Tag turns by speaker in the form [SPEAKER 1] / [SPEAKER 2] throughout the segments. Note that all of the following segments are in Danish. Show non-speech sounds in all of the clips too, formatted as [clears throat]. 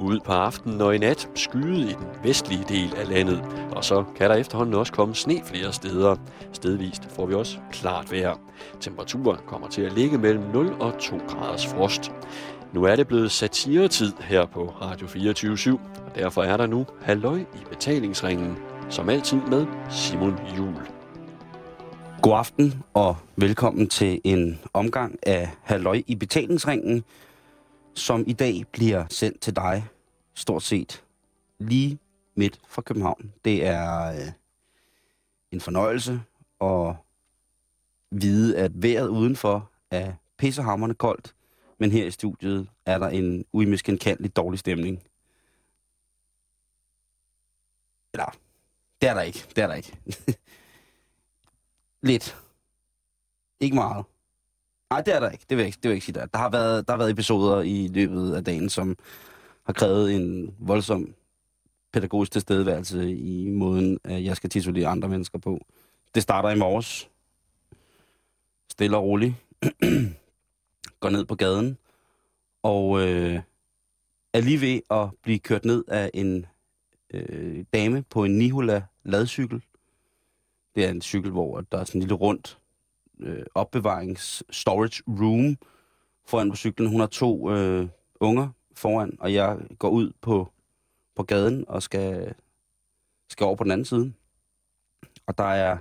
[SPEAKER 1] Ud på aftenen og i nat skyde i den vestlige del af landet, og så kan der efterhånden også komme sne flere steder. Stedvist får vi også klart vejr. Temperaturen kommer til at ligge mellem 0 og 2 graders frost. Nu er det blevet satiretid her på Radio 24 og derfor er der nu halløj i betalingsringen, som altid med Simon Jul.
[SPEAKER 2] God aften og velkommen til en omgang af Halløj i betalingsringen, som i dag bliver sendt til dig stort set lige midt fra København. Det er øh, en fornøjelse at vide, at vejret udenfor er pissehammerende koldt, men her i studiet er der en uimiskenkendelig dårlig stemning. Eller, det er der ikke. Det er der ikke. [laughs] Lidt. Ikke meget. Nej, det er der ikke. Det vil jeg ikke, det vil jeg ikke sige der. Der har, været, der har været episoder i løbet af dagen, som har krævet en voldsom pædagogisk tilstedeværelse i måden, at jeg skal titulere andre mennesker på. Det starter i morges. Stille og roligt. [clears throat] Går ned på gaden. Og øh, er lige ved at blive kørt ned af en øh, dame på en Nihula ladcykel. Det er en cykel, hvor der er sådan en lille rundt øh, opbevarings storage room foran på cyklen. Hun har to øh, unger foran, og jeg går ud på, på gaden og skal, skal over på den anden side. Og der er...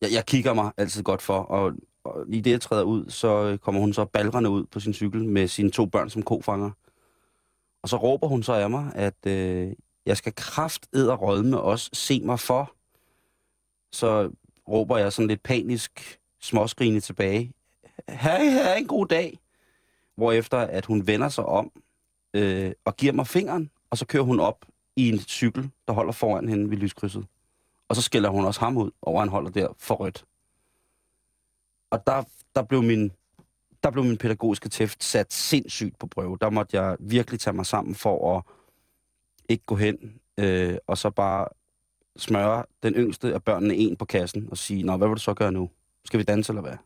[SPEAKER 2] Jeg, jeg kigger mig altid godt for, og, og lige det, jeg træder ud, så øh, kommer hun så balrende ud på sin cykel med sine to børn som kofanger. Og så råber hun så af mig, at øh, jeg skal kraft med os se mig for. Så råber jeg sådan lidt panisk småskrigende tilbage. Hej, hej, en god dag. Hvorefter at hun vender sig om øh, og giver mig fingeren, og så kører hun op i en cykel, der holder foran hende ved lyskrydset. Og så skælder hun også ham ud, og han holder der for rødt. Og der, der, blev min, der blev min pædagogiske tæft sat sindssygt på prøve. Der måtte jeg virkelig tage mig sammen for at ikke gå hen, øh, og så bare smøre den yngste af børnene en på kassen og sige, nå, hvad vil du så gøre nu? Skal vi danse eller hvad?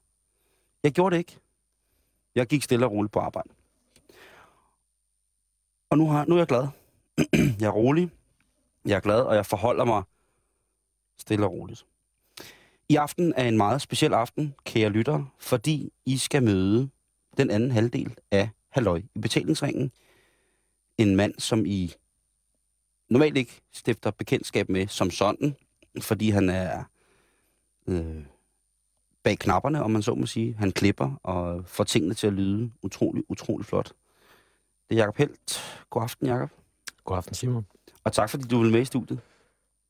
[SPEAKER 2] Jeg gjorde det ikke. Jeg gik stille og roligt på arbejde. Og nu, har, nu er jeg glad. [clears throat] jeg er rolig. Jeg er glad, og jeg forholder mig stille og roligt. I aften er en meget speciel aften, kære lytter, fordi I skal møde den anden halvdel af Halløj i betalingsringen. En mand, som I normalt ikke stifter bekendtskab med som sådan, fordi han er øh, bag knapperne, om man så må sige. Han klipper og får tingene til at lyde utrolig, utrolig flot. Det er Jacob Helt. God aften, Jacob.
[SPEAKER 3] God aften, Simon.
[SPEAKER 2] Og tak, fordi du vil med i studiet.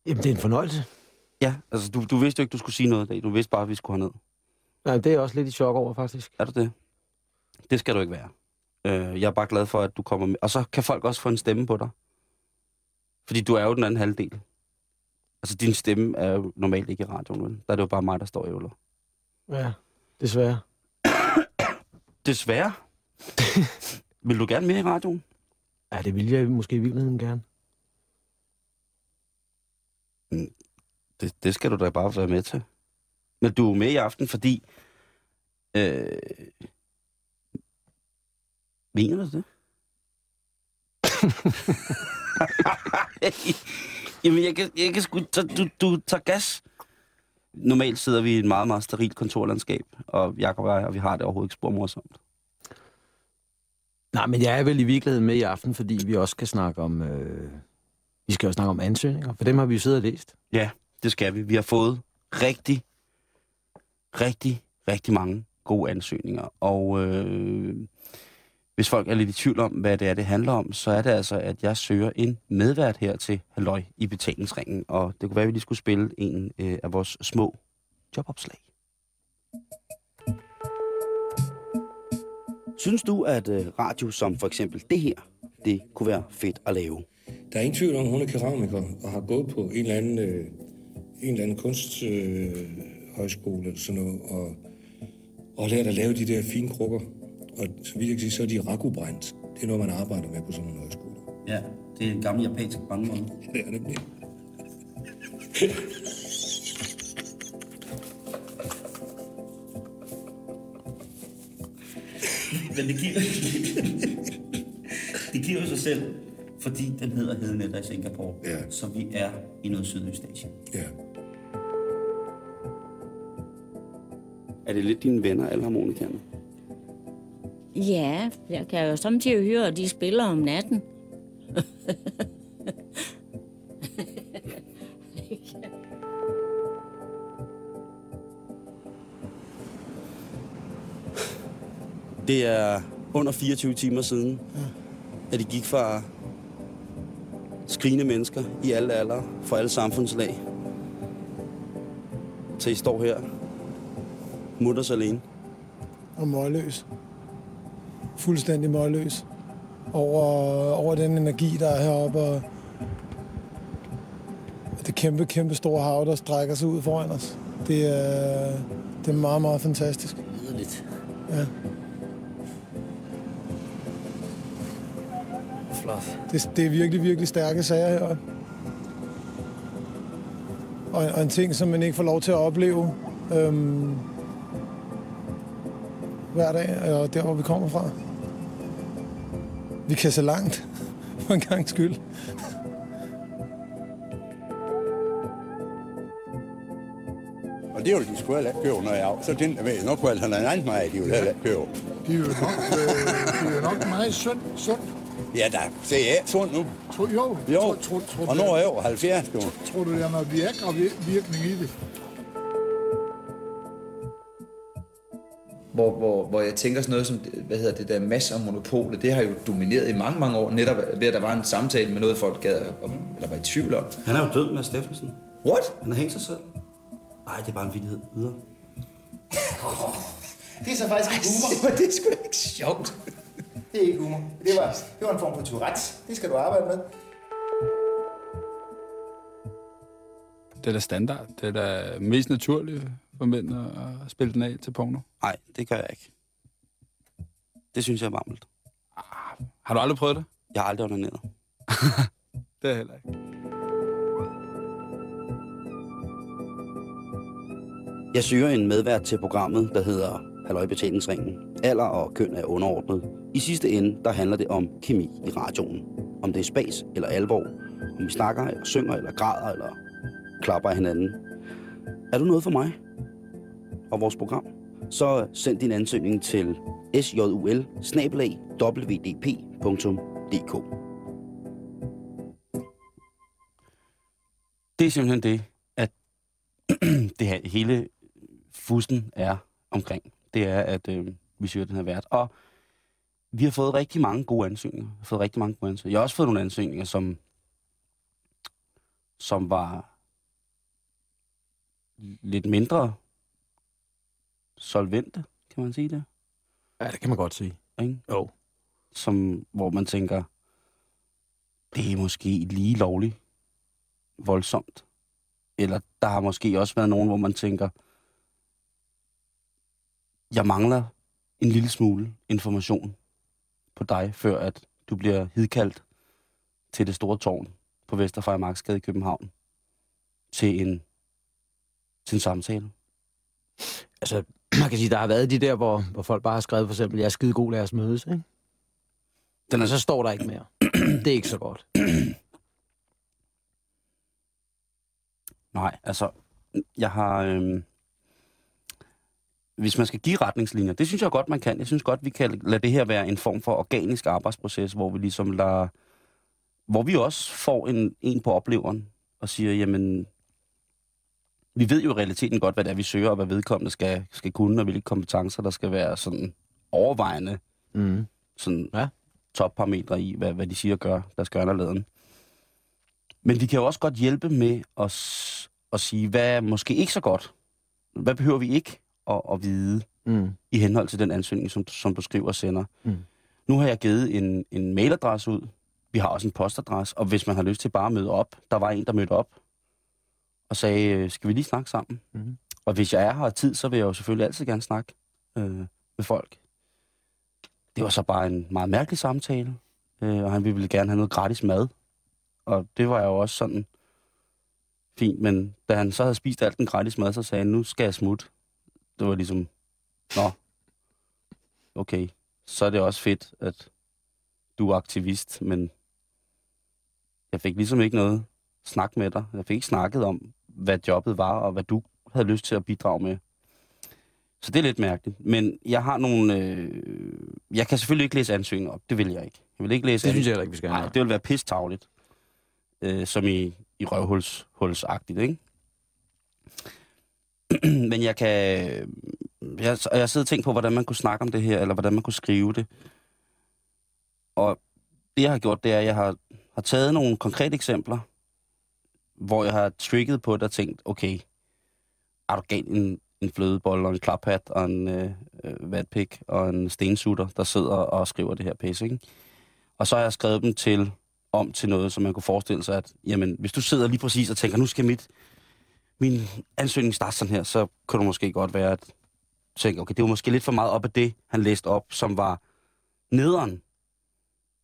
[SPEAKER 3] Jamen, det er en fornøjelse.
[SPEAKER 2] Ja, altså du, du vidste jo ikke, du skulle sige noget i dag. Du vidste bare, at vi skulle herned.
[SPEAKER 3] Nej, det er jeg også lidt i chok over, faktisk.
[SPEAKER 2] Er du det? Det skal du ikke være. Øh, jeg er bare glad for, at du kommer med. Og så kan folk også få en stemme på dig. Fordi du er jo den anden halvdel. Altså, din stemme er jo normalt ikke i radioen, vel? Der er det jo bare mig, der står i øvler.
[SPEAKER 3] Ja, desværre.
[SPEAKER 2] desværre? [laughs] vil du gerne med i radioen?
[SPEAKER 3] Ja, det vil jeg måske i virkeligheden gerne.
[SPEAKER 2] Mm, det, det skal du da bare være med til. Men du er med i aften, fordi... Øh, mener du det? [laughs] Jamen, jeg kan, jeg kan sgu... Du, du tager gas. Normalt sidder vi i et meget, meget sterilt kontorlandskab, og Jacob og jeg, og vi har det overhovedet ikke spor morsomt.
[SPEAKER 3] Nej, men jeg er vel i virkeligheden med i aften, fordi vi også skal snakke om... Øh, vi skal jo snakke om ansøgninger, for dem har vi jo siddet og læst.
[SPEAKER 2] Ja, det skal vi. Vi har fået rigtig, rigtig, rigtig mange gode ansøgninger, og øh, hvis folk er lidt i tvivl om, hvad det er, det handler om, så er det altså, at jeg søger en medvært her til Halløj i betalingsringen. Og det kunne være, at vi lige skulle spille en øh, af vores små jobopslag. Synes du, at øh, radio som for eksempel det her, det kunne være fedt at lave?
[SPEAKER 4] Der er ingen tvivl om, at hun er keramiker og har gået på en eller anden, øh, en eller anden kunsthøjskole øh, eller sådan noget, og, og lært at lave de der fine krukker. Og så vidt jeg kan sige, så er de rakubrændt. Det er noget, man arbejder med på sådan en højskole.
[SPEAKER 2] Ja, det er en gammel japansk brandmål. [laughs]
[SPEAKER 4] Ja, det er nemlig.
[SPEAKER 2] Men det giver... Det giver jo sig selv, fordi den hedder Hedenetter i Singapore.
[SPEAKER 4] Ja.
[SPEAKER 2] Så vi er i noget Sydøstasien.
[SPEAKER 4] Ja.
[SPEAKER 2] Er det lidt dine venner, alle harmonikerne?
[SPEAKER 5] Ja, jeg kan jo samtidig høre, at de spiller om natten.
[SPEAKER 2] Det er under 24 timer siden, at de gik fra skrigende mennesker i alle aldre, fra alle samfundslag, til I står her, mutters alene.
[SPEAKER 6] og målløs. Fuldstændig målløs. Over, over den energi, der er heroppe, og det kæmpe, kæmpe store hav, der strækker sig ud foran os. Det er, det er meget, meget fantastisk.
[SPEAKER 2] Lidt.
[SPEAKER 6] Ja.
[SPEAKER 2] Flot.
[SPEAKER 6] Det, det er virkelig, virkelig stærke sager heroppe. Og, og en ting, som man ikke får lov til at opleve øhm, hver dag, og der, hvor vi kommer fra. Vi kan så langt, for en gang skyld.
[SPEAKER 7] Og det vil de sgu heller ikke købe, når jeg er af. Så tænkte jeg, nok kunne han en anden mig, de vil heller ikke købe.
[SPEAKER 8] Det er jo nok, øh, det er nok meget sundt. sundt.
[SPEAKER 7] Ja, da. Se, jeg er sund nu.
[SPEAKER 8] Tro, jo,
[SPEAKER 7] Jo,
[SPEAKER 8] Tro, tro, tro,
[SPEAKER 7] og nu er jeg over 70, du.
[SPEAKER 8] Tror du, der er noget Viagra-virkning i det?
[SPEAKER 9] Hvor, hvor, hvor jeg tænker sådan noget som, hvad hedder det der masse om monopolet, det har jo domineret i mange, mange år, netop ved at der var en samtale med noget, folk gad, om, eller var i tvivl om.
[SPEAKER 2] Han er jo død med Steffensen.
[SPEAKER 9] What?
[SPEAKER 2] Han har hængt sig selv. Nej, det er bare en vittighed. Videre. [laughs]
[SPEAKER 10] Det er så faktisk ikke humor.
[SPEAKER 9] Det er sgu da ikke sjovt.
[SPEAKER 10] Det er ikke humor. Det var, det var en form for Tourette's. Det skal du arbejde med.
[SPEAKER 11] Det er da standard. Det er da mest naturligt for mænd at spille den af til porno.
[SPEAKER 2] Nej, det gør jeg ikke. Det synes jeg er varmt.
[SPEAKER 11] Har du aldrig prøvet det?
[SPEAKER 2] Jeg har aldrig onaneret. [laughs]
[SPEAKER 11] Det er heller ikke.
[SPEAKER 2] Jeg søger en medvært til programmet, der hedder Halløj Betalingsringen. Alder og køn er underordnet. I sidste ende, der handler det om kemi i radioen. Om det er spas eller alvor. Om vi snakker, eller synger, eller græder, eller klapper af hinanden. Er du noget for mig? Og vores program? Så send din ansøgning til sjul wdp.dk Det er simpelthen det, at [clears throat] det her, hele fussen er omkring. Det er, at øh, vi søger den her vært. Og vi har fået rigtig mange gode ansøgninger. Vi har fået rigtig mange gode ansøgninger. Jeg har også fået nogle ansøgninger, som, som var lidt mindre solvente, kan man sige det?
[SPEAKER 3] Ja, det kan man godt sige.
[SPEAKER 2] Ikke?
[SPEAKER 3] Jo.
[SPEAKER 2] Som, hvor man tænker, det er måske lige lovligt voldsomt. Eller der har måske også været nogen, hvor man tænker, jeg mangler en lille smule information på dig, før at du bliver hidkaldt til det store tårn på Vesterfejmarksgade i København til en, til en samtale.
[SPEAKER 3] Altså, [clears throat] man kan sige, der har været de der, hvor, hvor folk bare har skrevet for eksempel, jeg er skide god, lad os mødes, ikke? Den er så står der ikke mere. [clears throat] det er ikke så godt. [clears throat]
[SPEAKER 2] Nej, altså, jeg har... Øhm, hvis man skal give retningslinjer, det synes jeg godt, man kan. Jeg synes godt, vi kan lade det her være en form for organisk arbejdsproces, hvor vi ligesom lader... Hvor vi også får en, en på opleveren og siger, jamen, vi ved jo i realiteten godt, hvad det er, vi søger, og hvad vedkommende skal, skal kunne, og hvilke kompetencer, der skal være sådan overvejende
[SPEAKER 3] Mm.
[SPEAKER 2] sådan
[SPEAKER 3] Ja.
[SPEAKER 2] topparametre i, hvad, hvad de siger og gør, der skal gøre laden. Men vi kan jo også godt hjælpe med at, at sige, hvad er måske ikke så godt. Hvad behøver vi ikke at, at vide
[SPEAKER 3] Mm.
[SPEAKER 2] i henhold til den ansøgning, som, som du skriver og sender.
[SPEAKER 3] Mm.
[SPEAKER 2] Nu har jeg givet en, en mailadresse ud. Vi har også en postadresse, og hvis man har lyst til bare at møde op, der var en, der mødte op og sagde, øh, skal vi lige snakke sammen?
[SPEAKER 3] Mhm.
[SPEAKER 2] Og hvis jeg er her tid, så vil jeg jo selvfølgelig altid gerne snakke øh, med folk. Det var så bare en meget mærkelig samtale, øh, og han ville gerne have noget gratis mad. Og det var jo også sådan fint, men da han så havde spist alt den gratis mad, så sagde han, nu skal jeg smutte. Det var ligesom, nå, okay, så er det også fedt, at du er aktivist, men jeg fik ligesom ikke noget snak med dig. Jeg fik ikke snakket om, hvad jobbet var, og hvad du havde lyst til at bidrage med. Så det er lidt mærkeligt. Men jeg har nogle... Øh, jeg kan selvfølgelig ikke læse ansøgninger op. Det vil jeg ikke. Jeg vil ikke læse
[SPEAKER 3] Det synes jeg heller ikke, vi skal.
[SPEAKER 2] Nej, det vil være pistagligt. Øh, som i, i røvhulsagtigt, ikke? [clears throat] Men jeg kan... Jeg, jeg sidder og tænkt på, hvordan man kunne snakke om det her, eller hvordan man kunne skrive det. Og det, jeg har gjort, det er, at jeg har, har taget nogle konkrete eksempler, hvor jeg har trigget på det og tænkt, okay, er du galt en, en flødebold og en klaphat og en øh, vatpik og en stensutter, der sidder og skriver det her pisse, ikke? Og så har jeg skrevet dem til om til noget, som man kunne forestille sig, at jamen, hvis du sidder lige præcis og tænker, nu skal mit, min ansøgning starte sådan her, så kunne det måske godt være, at tænke, okay, det var måske lidt for meget op af det, han læste op, som var nederen.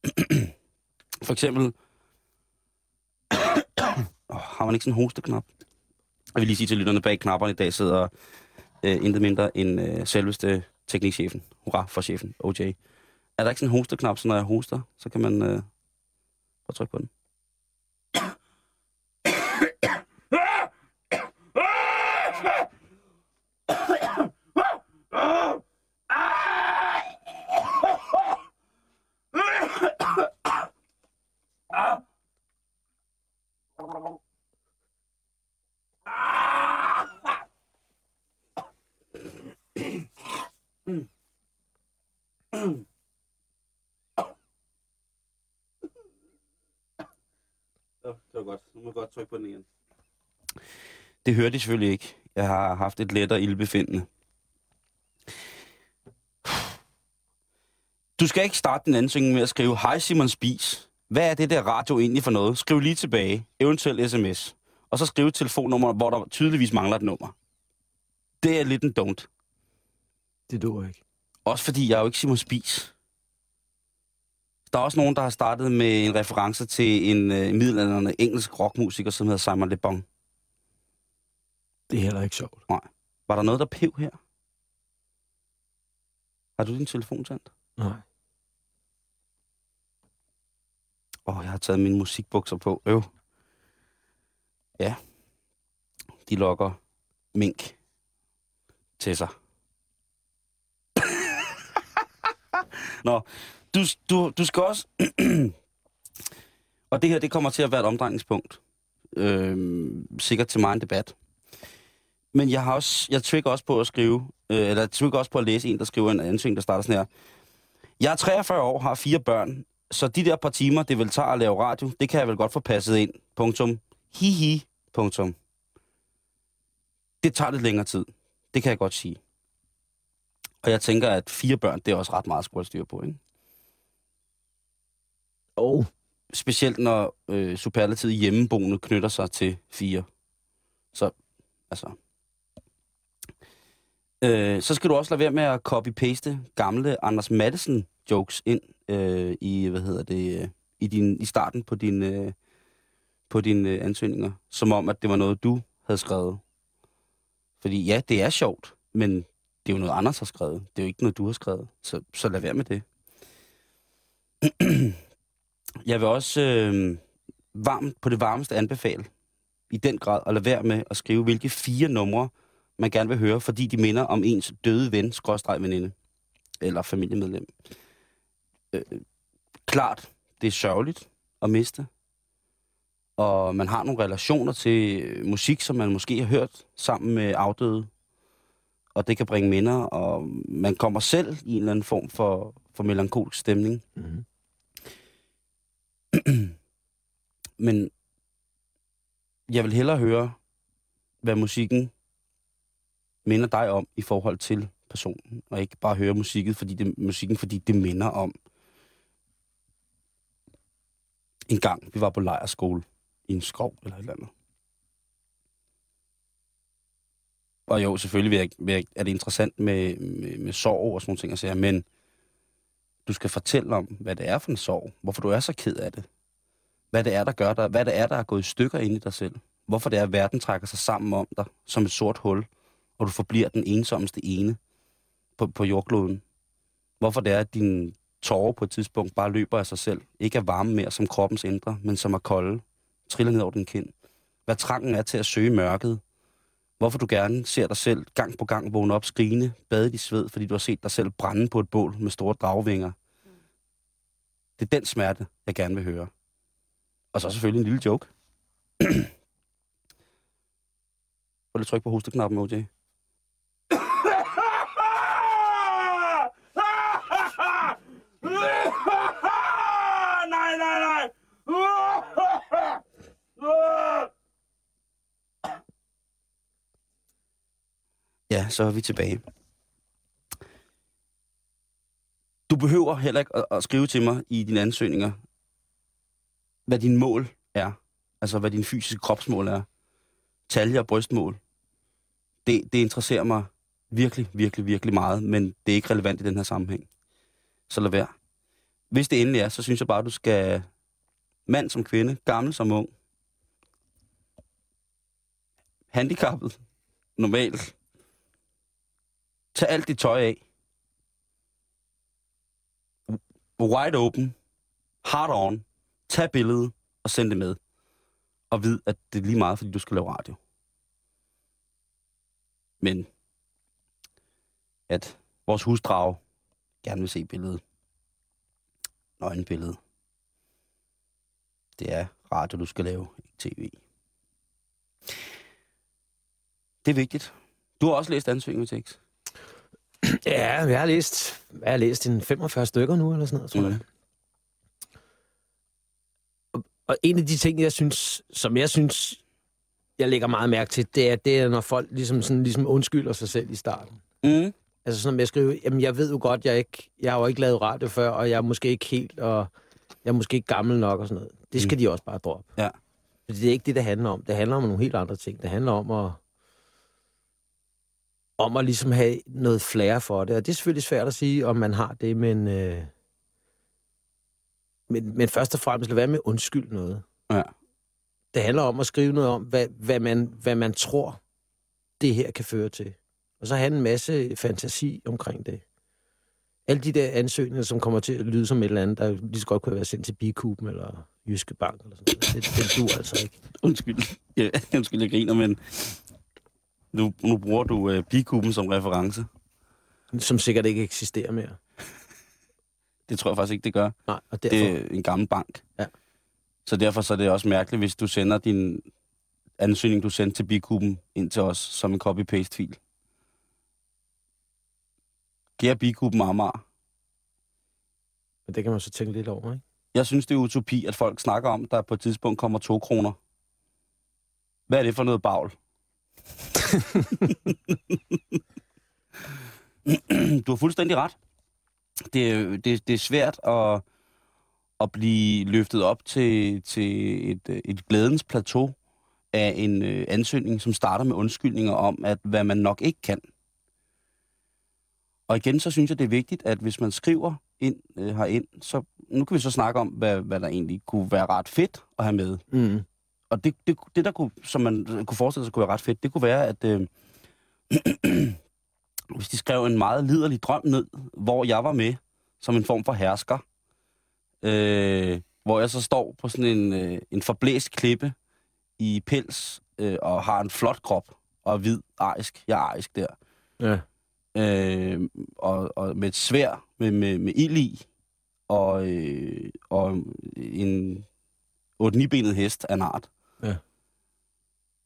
[SPEAKER 2] [clears throat] for eksempel, oh, har man ikke sådan en hosteknap? Jeg vil lige sige til lytterne bag knapperne i dag sidder øh, intet mindre end øh, selveste teknikchefen. Hurra for chefen, OJ. Er der ikke sådan en hosteknap, så når jeg hoster, så kan man øh, bare trykke på den. Var godt. Nu må jeg godt trykke på den igen. Det hørte de selvfølgelig ikke. Jeg har haft et lettere ildbefindende. Du skal ikke starte din ansøgning med at skrive, Hej Simon Spis. Hvad er det der radio egentlig for noget? Skriv lige tilbage, eventuelt sms. Og så skriv telefonnummer, hvor der tydeligvis mangler et nummer. Det er lidt en don't.
[SPEAKER 3] Det dur ikke.
[SPEAKER 2] Også fordi jeg er jo ikke Simon Spis. Der er også nogen, der har startet med en reference til en øh, middelalderne engelsk rockmusiker, som hedder Simon Le Bon.
[SPEAKER 3] Det er heller ikke sjovt.
[SPEAKER 2] Nej. Var der noget, der pev her? Har du din telefon tændt?
[SPEAKER 3] Nej.
[SPEAKER 2] Åh, oh, jeg har taget mine musikbukser på. Øv. Ja. De lokker mink til sig. [laughs] Nå, du, du, du skal også... [clears throat] og det her, det kommer til at være et omdrejningspunkt. Øh, sikkert til mig en debat. Men jeg har også, jeg trigger også på at skrive, øh, eller trigger også på at læse en, der skriver en ansøgning, der starter sådan her. Jeg er 43 år, har fire børn, så de der par timer, det vil tage at lave radio, det kan jeg vel godt få passet ind. Punktum. Hihi. Punktum. Det tager lidt længere tid. Det kan jeg godt sige. Og jeg tænker, at fire børn, det er også ret meget at skulle på, ikke?
[SPEAKER 3] Oh.
[SPEAKER 2] Specielt når øh, superlativ hjemmeboende knytter sig til fire. Så, altså... Øh, så skal du også lade være med at copy-paste gamle Anders Madsen jokes ind øh, i, hvad hedder det, øh, i, din, i starten på din, øh, på dine øh, ansøgninger. Som om, at det var noget, du havde skrevet. Fordi ja, det er sjovt, men det er jo noget, Anders har skrevet. Det er jo ikke noget, du har skrevet. Så, så lad være med det. [clears throat] Jeg vil også øh, varmt, på det varmeste anbefale, i den grad, at lade være med at skrive, hvilke fire numre, man gerne vil høre, fordi de minder om ens døde ven, skråstreg veninde, eller familiemedlem. Øh, klart, det er sørgeligt at miste. Og man har nogle relationer til musik, som man måske har hørt sammen med afdøde. Og det kan bringe minder, og man kommer selv i en eller anden form for, for melankolsk stemning.
[SPEAKER 3] Mm-hmm. [clears throat]
[SPEAKER 2] Men jeg vil hellere høre, hvad musikken minder dig om i forhold til personen, og ikke bare høre musikken, fordi det, musikken, fordi det minder om en gang, vi var på lejerskole i en skov eller et eller andet. Og jo, selvfølgelig vil jeg, vil jeg, er det interessant med, med, med sorg og sådan nogle ting, at sige, men du skal fortælle om, hvad det er for en sorg. Hvorfor du er så ked af det. Hvad det er, der gør dig. Hvad det er, der er gået i stykker ind i dig selv. Hvorfor det er, at verden trækker sig sammen om dig som et sort hul, og du forbliver den ensommeste ene på, på jordkloden. Hvorfor det er, at din, tårer på et tidspunkt bare løber af sig selv. Ikke er varme mere som kroppens indre, men som er kolde. Triller ned over din kind. Hvad trangen er til at søge mørket. Hvorfor du gerne ser dig selv gang på gang vågne op skrigende, bade i sved, fordi du har set dig selv brænde på et bål med store dragvinger. Det er den smerte, jeg gerne vil høre. Og så selvfølgelig en lille joke. [clears throat] Prøv lige at trykke på hosteknappen, OJ.
[SPEAKER 12] nej, nej, nej!
[SPEAKER 2] Ja, så er vi tilbage. Du behøver heller ikke at, at skrive til mig i dine ansøgninger, hvad din mål er. Altså, hvad din fysiske kropsmål er. Talje og brystmål. Det, det interesserer mig virkelig, virkelig, virkelig meget, men det er ikke relevant i den her sammenhæng. Så lad være. Hvis det endelig er, så synes jeg bare, du skal mand som kvinde, gammel som ung, handicappet, normalt, tag alt dit tøj af, wide open, hard on, tag billedet og send det med. Og vid, at det er lige meget, fordi du skal lave radio. Men at vores husdrag gerne vil se billedet. Nøgenbilledet. Det er radio, du skal lave, ikke tv. Det er vigtigt. Du har også læst ansøgninger til
[SPEAKER 3] Ja, jeg har læst, jeg har læst en 45 stykker nu, eller sådan noget, tror mm. jeg. Og, og en af de ting, jeg synes, som jeg synes, jeg lægger meget mærke til, det er, det er når folk ligesom, sådan, ligesom undskylder sig selv i starten.
[SPEAKER 2] Mm.
[SPEAKER 3] Altså sådan med at skrive, jamen jeg ved jo godt, jeg ikke, jeg har jo ikke lavet radio før, og jeg er måske ikke helt, og jeg er måske ikke gammel nok og sådan noget. Det skal mm. de også bare droppe.
[SPEAKER 2] Ja.
[SPEAKER 3] Fordi det er ikke det, det handler om. Det handler om nogle helt andre ting. Det handler om at om at ligesom have noget flere for det. Og det er selvfølgelig svært at sige, om man har det, men, øh, men, men først og fremmest lad være med at undskylde noget.
[SPEAKER 2] Ja.
[SPEAKER 3] Det handler om at skrive noget om, hvad, hvad, man, hvad man tror, det her kan føre til. Og så have en masse fantasi omkring det. Alle de der ansøgninger, som kommer til at lyde som et eller andet, der lige så godt kunne være sendt til Bikuben eller Jyske Bank eller sådan noget. Det, det duer altså ikke.
[SPEAKER 2] Undskyld. Ja, undskyld, jeg griner, men nu, nu bruger du uh, Bikuben som reference.
[SPEAKER 3] Som sikkert ikke eksisterer mere. [laughs]
[SPEAKER 2] Det tror jeg faktisk ikke, det gør.
[SPEAKER 3] Nej, og derfor...
[SPEAKER 2] Det er en gammel bank.
[SPEAKER 3] Ja.
[SPEAKER 2] Så derfor så er det også mærkeligt, hvis du sender din ansøgning, du sendte til Bikuben, ind til os som en copy-paste-fil. Giver Bikuben Amager.
[SPEAKER 3] Men det kan man så tænke lidt over, ikke?
[SPEAKER 2] Jeg synes, det er utopi, at folk snakker om, der på et tidspunkt kommer to kroner. Hvad er det for noget bagl? [laughs] du har fuldstændig ret. Det, det, det er svært at, at blive løftet op til, til et, et glædens plateau af en øh, ansøgning, som starter med undskyldninger om, at hvad man nok ikke kan. Og igen, så synes jeg, det er vigtigt, at hvis man skriver ind øh, herind, så nu kan vi så snakke om, hvad, hvad der egentlig kunne være ret fedt at have med.
[SPEAKER 3] Mm.
[SPEAKER 2] Og det, det, det, der kunne, som man kunne forestille sig kunne være ret fedt, det kunne være, at øh, [clears throat] hvis de skrev en meget liderlig drøm ned, hvor jeg var med som en form for hersker, øh, hvor jeg så står på sådan en, øh, en forblæst klippe i pels øh, og har en flot krop og er hvid, arisk. Jeg er arisk der.
[SPEAKER 3] Ja.
[SPEAKER 2] Øh, og, og med et svær med, med, med ild i, og, øh, og en 8-9-benet hest af en art.
[SPEAKER 3] Ja.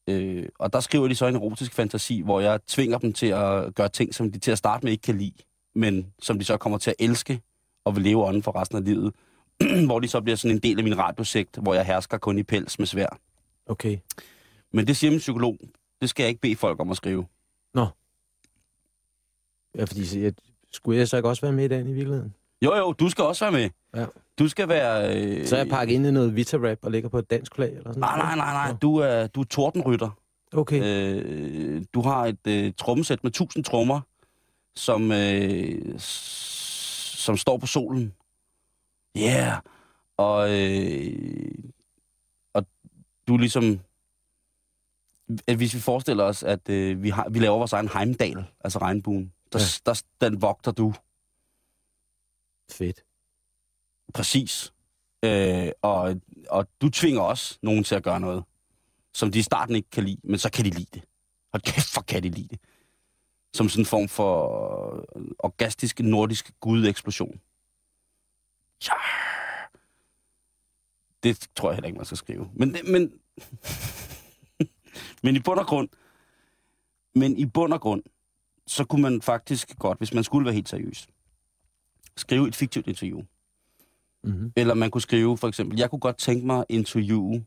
[SPEAKER 2] Øh, og der skriver de så en erotisk fantasi, hvor jeg tvinger dem til at gøre ting, som de til at starte med ikke kan lide, men som de så kommer til at elske og vil leve ånden for resten af livet. [clears throat] hvor de så bliver sådan en del af min radiosekt, hvor jeg hersker kun i pels med svær.
[SPEAKER 3] Okay.
[SPEAKER 2] Men det siger min psykolog, det skal jeg ikke bede folk om at skrive.
[SPEAKER 3] Nå. Ja, fordi jeg, skulle jeg så ikke også være med i den i virkeligheden?
[SPEAKER 2] Jo, jo, du skal også være med.
[SPEAKER 3] Ja.
[SPEAKER 2] Du skal være... Øh...
[SPEAKER 3] Så er jeg pakket ind i noget Vita-rap og ligger på et dansk flag? Eller sådan
[SPEAKER 2] nej, nej, nej, nej. Du er, du er tordenrytter.
[SPEAKER 3] Okay.
[SPEAKER 2] Øh, du har et øh, trommesæt med tusind trommer, som, øh, som står på solen. Yeah! Og, øh, og du er ligesom... At hvis vi forestiller os, at øh, vi, har, vi laver vores egen Heimdal, altså regnbuen, der, ja. der, den vogter du.
[SPEAKER 3] Fedt.
[SPEAKER 2] Præcis. Øh, og, og du tvinger også nogen til at gøre noget, som de i starten ikke kan lide, men så kan de lide det. Og kæft, hvor kan de lide det. Som sådan en form for øh, orgastisk nordisk gudeksplosion. Ja. Det tror jeg heller ikke, man skal skrive. Men, men, [laughs] men i bund og grund, men i bund og grund, så kunne man faktisk godt, hvis man skulle være helt seriøs, skrive et fiktivt interview.
[SPEAKER 3] Mm-hmm.
[SPEAKER 2] Eller man kunne skrive for eksempel, jeg kunne godt tænke mig at interviewe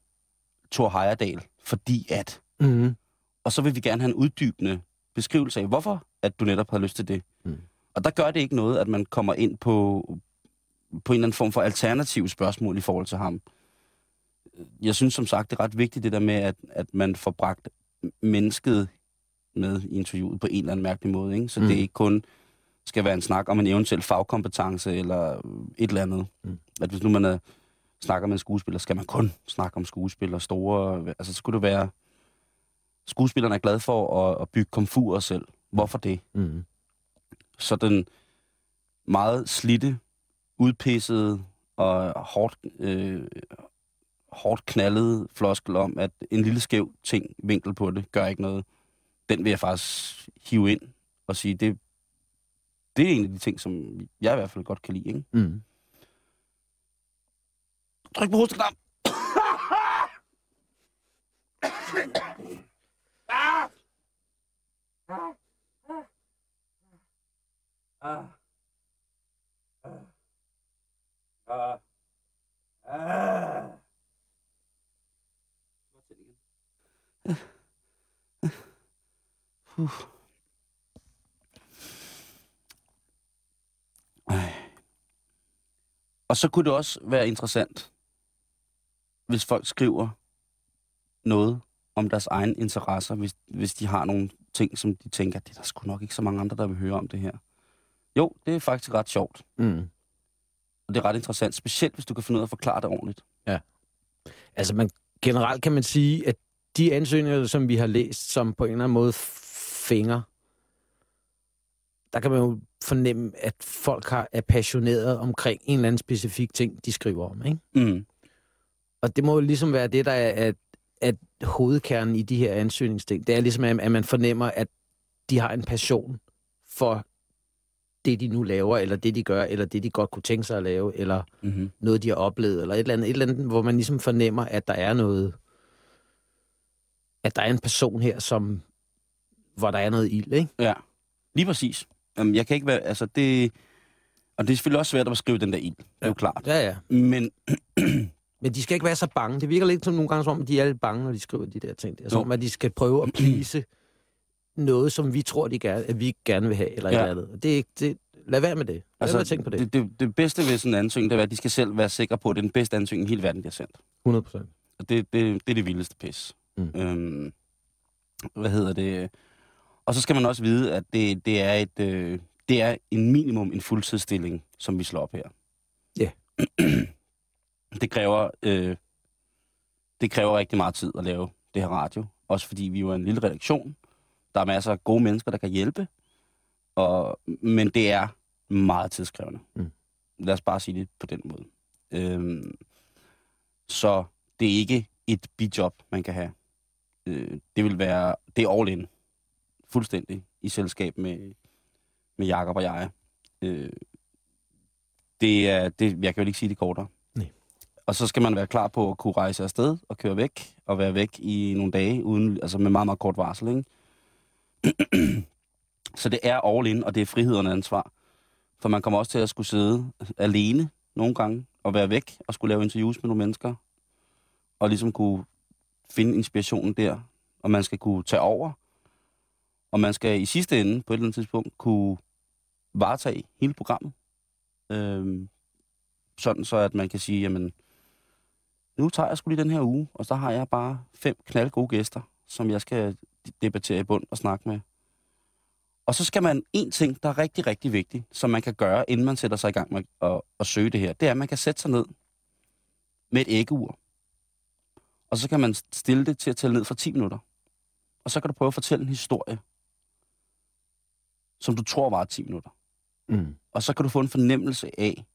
[SPEAKER 2] Thor Heyerdahl, fordi at...
[SPEAKER 3] Mm-hmm.
[SPEAKER 2] Og så vil vi gerne have en uddybende beskrivelse af, hvorfor at du netop har lyst til det.
[SPEAKER 3] Mm.
[SPEAKER 2] Og der gør det ikke noget, at man kommer ind på, på en eller anden form for alternativ spørgsmål i forhold til ham. Jeg synes som sagt, det er ret vigtigt det der med, at, at man får bragt mennesket med i interviewet på en eller anden mærkelig måde. Ikke? Så mm.
[SPEAKER 3] Mm.
[SPEAKER 2] det ikke kun skal være en snak om en eventuel fagkompetence eller et eller andet.
[SPEAKER 3] Mm.
[SPEAKER 2] At hvis nu man er, snakker med en skuespiller, skal man kun snakke om skuespillere store... Altså, så skulle det være... Skuespillerne er glade for at, at bygge komfurer selv. Hvorfor det?
[SPEAKER 3] Mm.
[SPEAKER 2] Så den meget slitte, udpissede og hårdt, øh, hårdt knaldede floskel om, at en lille skæv ting, vinkel på det, gør ikke noget. Den vil jeg faktisk hive ind og sige, det, det er en af de ting, som jeg i hvert fald godt kan lide. Ikke?
[SPEAKER 3] Mm.
[SPEAKER 2] Tryk på hosteknap. Uh. Ej. Og så kunne det også være interessant, hvis folk skriver noget om deres egne interesser, hvis, hvis de har nogle ting, som de tænker, det er der sgu nok ikke så mange andre, der vil høre om det her. Jo, det er faktisk ret sjovt.
[SPEAKER 3] Mm.
[SPEAKER 2] Og det er ret interessant, specielt hvis du kan finde ud af at forklare det ordentligt.
[SPEAKER 3] Ja. Altså, man, generelt kan man sige, at de ansøgninger, som vi har læst, som på en eller anden måde fænger, der kan man jo fornemme, at folk har, er passionerede omkring en eller anden specifik ting, de skriver om, ikke?
[SPEAKER 2] Mm.
[SPEAKER 3] Og det må jo ligesom være det, der er at, at hovedkernen i de her ansøgningsting. Det er ligesom, at, at man fornemmer, at de har en passion for det, de nu laver, eller det, de gør, eller det, de godt kunne tænke sig at lave, eller
[SPEAKER 2] mm-hmm.
[SPEAKER 3] noget, de har oplevet, eller et eller, andet, et eller andet, hvor man ligesom fornemmer, at der er noget, at der er en person her, som, hvor der er noget ild, ikke?
[SPEAKER 2] Ja, lige præcis. Jamen, jeg kan ikke være, altså det, og det er selvfølgelig også svært at beskrive den der ild, det er jo klart.
[SPEAKER 3] Ja, ja.
[SPEAKER 2] Men, [clears throat]
[SPEAKER 3] Men de skal ikke være så bange. Det virker lidt som nogle gange, som om de er lidt bange, når de skriver de der ting. Det er som om, at de skal prøve at [clears throat] please noget, som vi tror, de gerne, at vi gerne vil have, eller ja.
[SPEAKER 2] Ja.
[SPEAKER 3] et eller andet. Og Det er ikke, det, lad være med det. Lad altså, være tænke på det.
[SPEAKER 2] det, det, det bedste ved sådan en ansøgning, det er, at de skal selv være sikre på, at det er den bedste ansøgning i hele verden, de har sendt.
[SPEAKER 3] 100 procent.
[SPEAKER 2] Og det, det, det er det vildeste pis.
[SPEAKER 3] Mm.
[SPEAKER 2] Øhm, hvad hedder det? Og så skal man også vide, at det, det, er et, øh, det er en minimum en fuldtidsstilling, som vi slår op her.
[SPEAKER 3] Ja. [clears throat]
[SPEAKER 2] det kræver, øh, det kræver rigtig meget tid at lave det her radio. Også fordi vi jo er en lille redaktion. Der er masser af gode mennesker, der kan hjælpe. Og, men det er meget tidskrævende.
[SPEAKER 3] Mm.
[SPEAKER 2] Lad os bare sige det på den måde. Øhm, så det er ikke et bijob, man kan have. Øh, det vil være, det er all in. Fuldstændig i selskab med, med Jakob og jeg. Øh, det er, det, jeg kan jo ikke sige det kortere.
[SPEAKER 3] Nej.
[SPEAKER 2] Og så skal man være klar på at kunne rejse afsted og køre væk, og være væk i nogle dage, uden, altså med meget, meget kort varsel. Ikke? [clears throat] så det er all in, og det er friheden og ansvar. For man kommer også til at skulle sidde alene nogle gange, og være væk, og skulle lave interviews med nogle mennesker, og ligesom kunne finde inspirationen der, og man skal kunne tage over, og man skal i sidste ende, på et eller andet tidspunkt, kunne varetage hele programmet. Øhm, sådan så, at man kan sige, jamen, nu tager jeg sgu lige den her uge, og så har jeg bare fem knaldgode gæster, som jeg skal debattere i bund og snakke med. Og så skal man en ting, der er rigtig, rigtig vigtig, som man kan gøre, inden man sætter sig i gang med at, at søge det her, det er, at man kan sætte sig ned med et æggeur. Og så kan man stille det til at tælle ned for 10 minutter. Og så kan du prøve at fortælle en historie, som du tror var 10 minutter.
[SPEAKER 3] Mm.
[SPEAKER 2] Og så kan du få en fornemmelse af,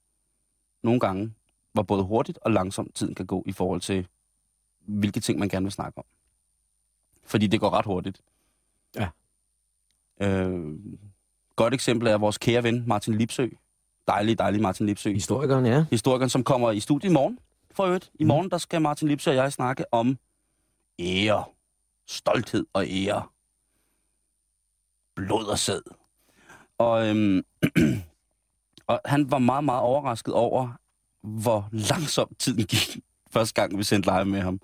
[SPEAKER 2] nogle gange, hvor både hurtigt og langsomt tiden kan gå i forhold til, hvilke ting man gerne vil snakke om. Fordi det går ret hurtigt.
[SPEAKER 3] Ja.
[SPEAKER 2] Øh, godt eksempel er vores kære ven Martin Lipsø. Dejlig, dejlig Martin Lipsø.
[SPEAKER 3] Historikeren, ja.
[SPEAKER 2] Historikeren, som kommer i studiet i morgen, for øvrigt. I morgen, der skal Martin Lipsø og jeg snakke om ære, stolthed og ære. Blod og sæd. Og, øhm, [clears throat] og han var meget, meget overrasket over, hvor langsomt tiden gik, [laughs] første gang vi sendte live med ham.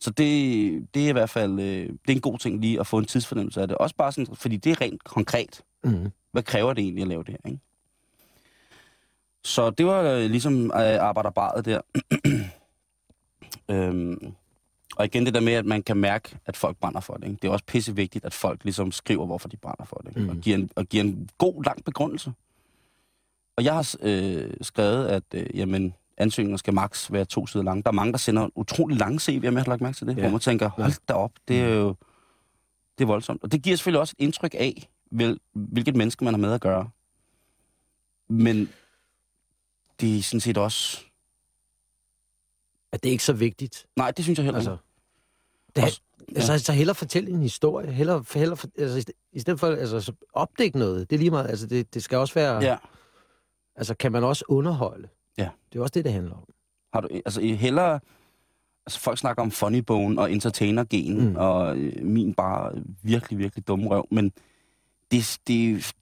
[SPEAKER 2] Så det, det er i hvert fald øh, det er en god ting lige at få en tidsfornemmelse af det. Også bare sådan, fordi det er rent konkret.
[SPEAKER 3] Mm.
[SPEAKER 2] Hvad kræver det egentlig at lave det her, ikke? Så det var øh, ligesom øh, arbejderbaret der. [clears throat] øhm, og igen det der med, at man kan mærke, at folk brænder for det. Ikke? Det er også pisse vigtigt, at folk ligesom skriver, hvorfor de brænder for det. Ikke?
[SPEAKER 3] Mm.
[SPEAKER 2] Og, giver en, og giver en god, lang begrundelse. Og jeg har øh, skrevet, at øh, jamen, ansøgninger skal maks være to sider lange. Der er mange, der sender utrolig lange CV'er, med, har lagt mærke til det? Ja. Hvor man tænker, hold da op, det er jo det er voldsomt. Og det giver selvfølgelig også et indtryk af, hvil, hvilket menneske man har med at gøre. Men det er sådan set også...
[SPEAKER 3] At det er ikke så vigtigt.
[SPEAKER 2] Nej, det synes jeg heller
[SPEAKER 3] Altså, det,
[SPEAKER 2] Også-
[SPEAKER 3] altså, så hellere fortælle en historie. Hellere, hellere, altså, i st- i stedet for altså, så opdække noget. Det er lige meget. Altså, det, det skal også være...
[SPEAKER 2] Ja.
[SPEAKER 3] Altså, kan man også underholde?
[SPEAKER 2] Ja.
[SPEAKER 3] Det er også det, det handler om.
[SPEAKER 2] Har du, altså i hellere... Altså folk snakker om funny bone og entertainer-gen, mm. og øh, min bare virkelig, virkelig dumme røv. Men det, det,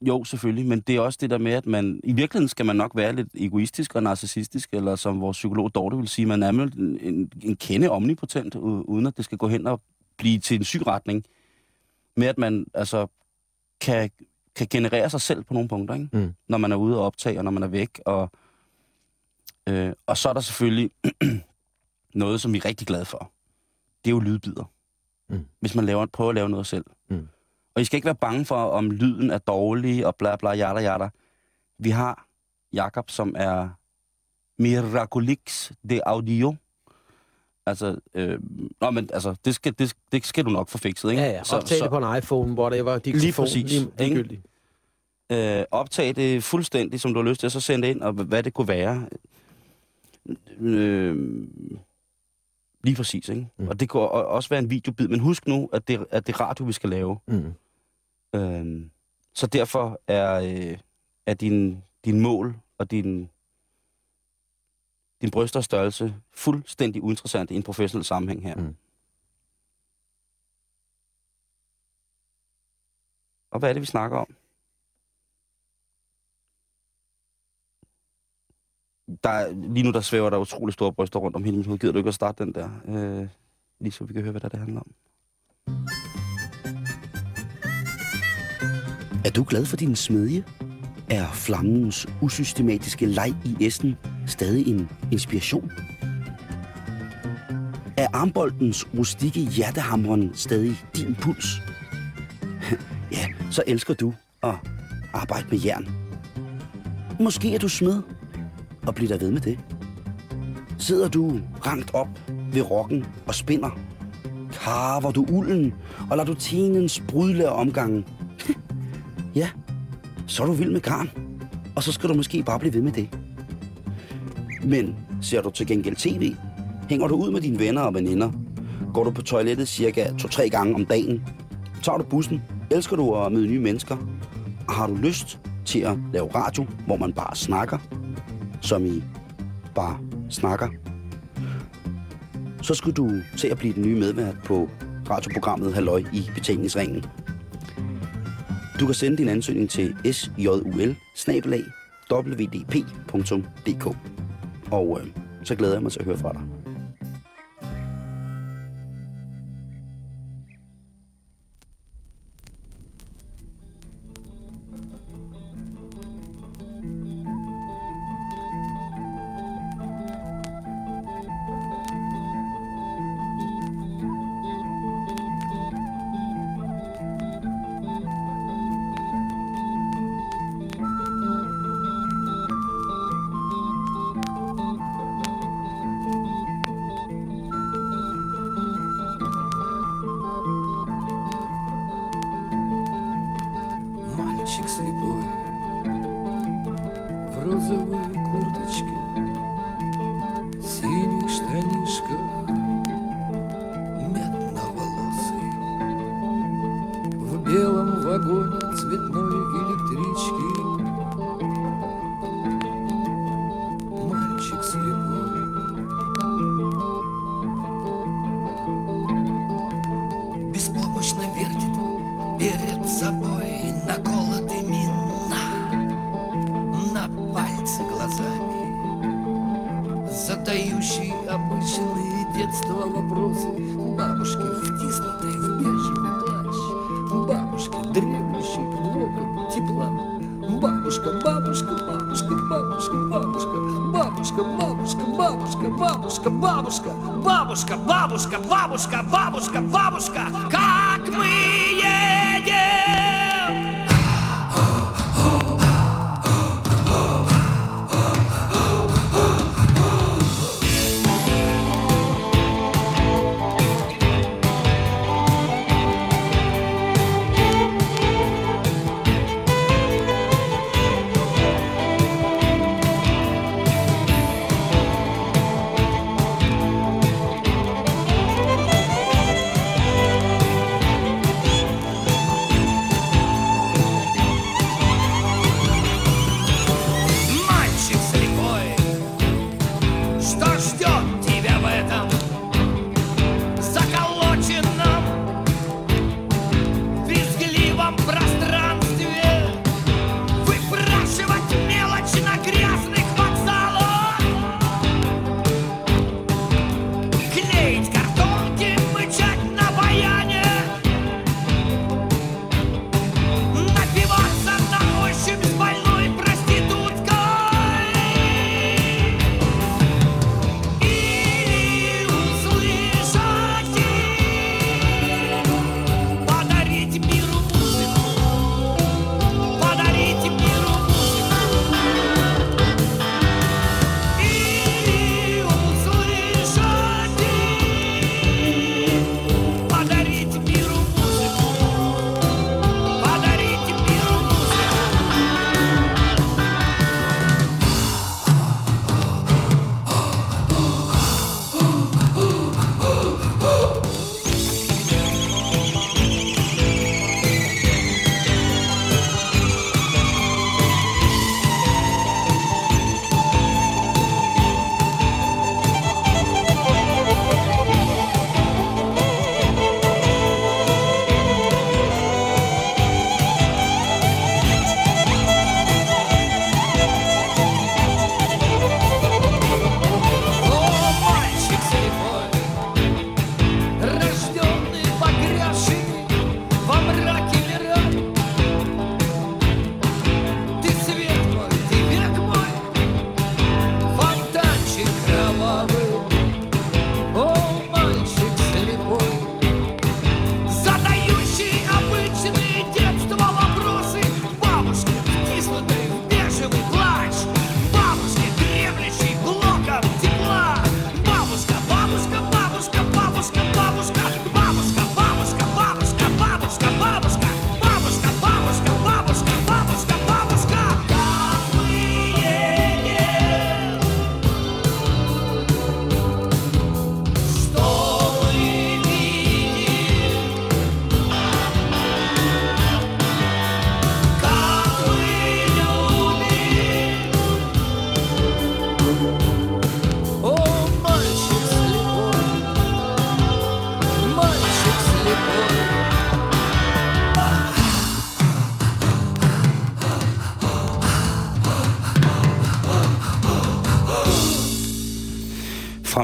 [SPEAKER 2] jo, selvfølgelig, men det er også det der med, at man... I virkeligheden skal man nok være lidt egoistisk og narcissistisk, eller som vores psykolog Dorte vil sige, man er en, en, en kende omnipotent, uden at det skal gå hen og blive til en syg retning. Med at man altså kan, kan generere sig selv på nogle punkter, ikke?
[SPEAKER 3] Mm.
[SPEAKER 2] når man er ude og optage, og når man er væk. Og, øh, og så er der selvfølgelig [clears throat] noget, som vi er rigtig glade for. Det er jo lydbider.
[SPEAKER 3] Mm.
[SPEAKER 2] Hvis man laver, prøver at lave noget selv.
[SPEAKER 3] Mm.
[SPEAKER 2] Og I skal ikke være bange for, om lyden er dårlig og bla bla jada jada. Vi har Jakob, som er Miraculix de Audio. Altså, øh, nå, men altså, det skal, det, det skal du nok få fikset, ikke?
[SPEAKER 3] Ja, ja. Optag det på en iPhone, whatever. Diktafon,
[SPEAKER 2] Lige præcis.
[SPEAKER 3] Lige, ligegyldigt.
[SPEAKER 2] øh, optage det fuldstændig, som du har lyst til, og så sende det ind, og hvad det kunne være. Øh, lige præcis, ikke? Mm. Og det kunne også være en videobid, men husk nu, at det, at det er radio, vi skal lave.
[SPEAKER 3] Mm.
[SPEAKER 2] Øh, så derfor er, øh, er din, din mål og din, din brysters størrelse fuldstændig uinteressant i en professionel sammenhæng her.
[SPEAKER 3] Mm.
[SPEAKER 2] Og hvad er det, vi snakker om? Der er, lige nu der svæver der utrolig store bryster rundt om hele mit hoved. Gider du ikke at starte den der? Øh, lige så vi kan høre, hvad der det handler om.
[SPEAKER 13] Du glad for din smedje? Er flammens usystematiske leg i essen stadig en inspiration? Er armboldens rustikke hjertehamren stadig din puls? [laughs] ja, så elsker du at arbejde med jern. Måske er du smed, og bliver der ved med det. Sidder du rangt op ved rokken og spinder? Karver du ulden, og lader du tingens brydle omgangen? Så er du vild med garn, og så skal du måske bare blive ved med det. Men ser du til gengæld tv? Hænger du ud med dine venner og veninder? Går du på toilettet cirka to-tre gange om dagen? Tager du bussen? Elsker du at møde nye mennesker? Og har du lyst til at lave radio, hvor man bare snakker? Som i bare snakker? Så skulle du til at blive den nye medvært på radioprogrammet Halløj i betalingsringen. Du kan sende din ansøgning til sjul wdp.dk Og øh, så glæder jeg mig til at høre fra dig.
[SPEAKER 14] Бабушка, бабушка, бабушка, бабушка,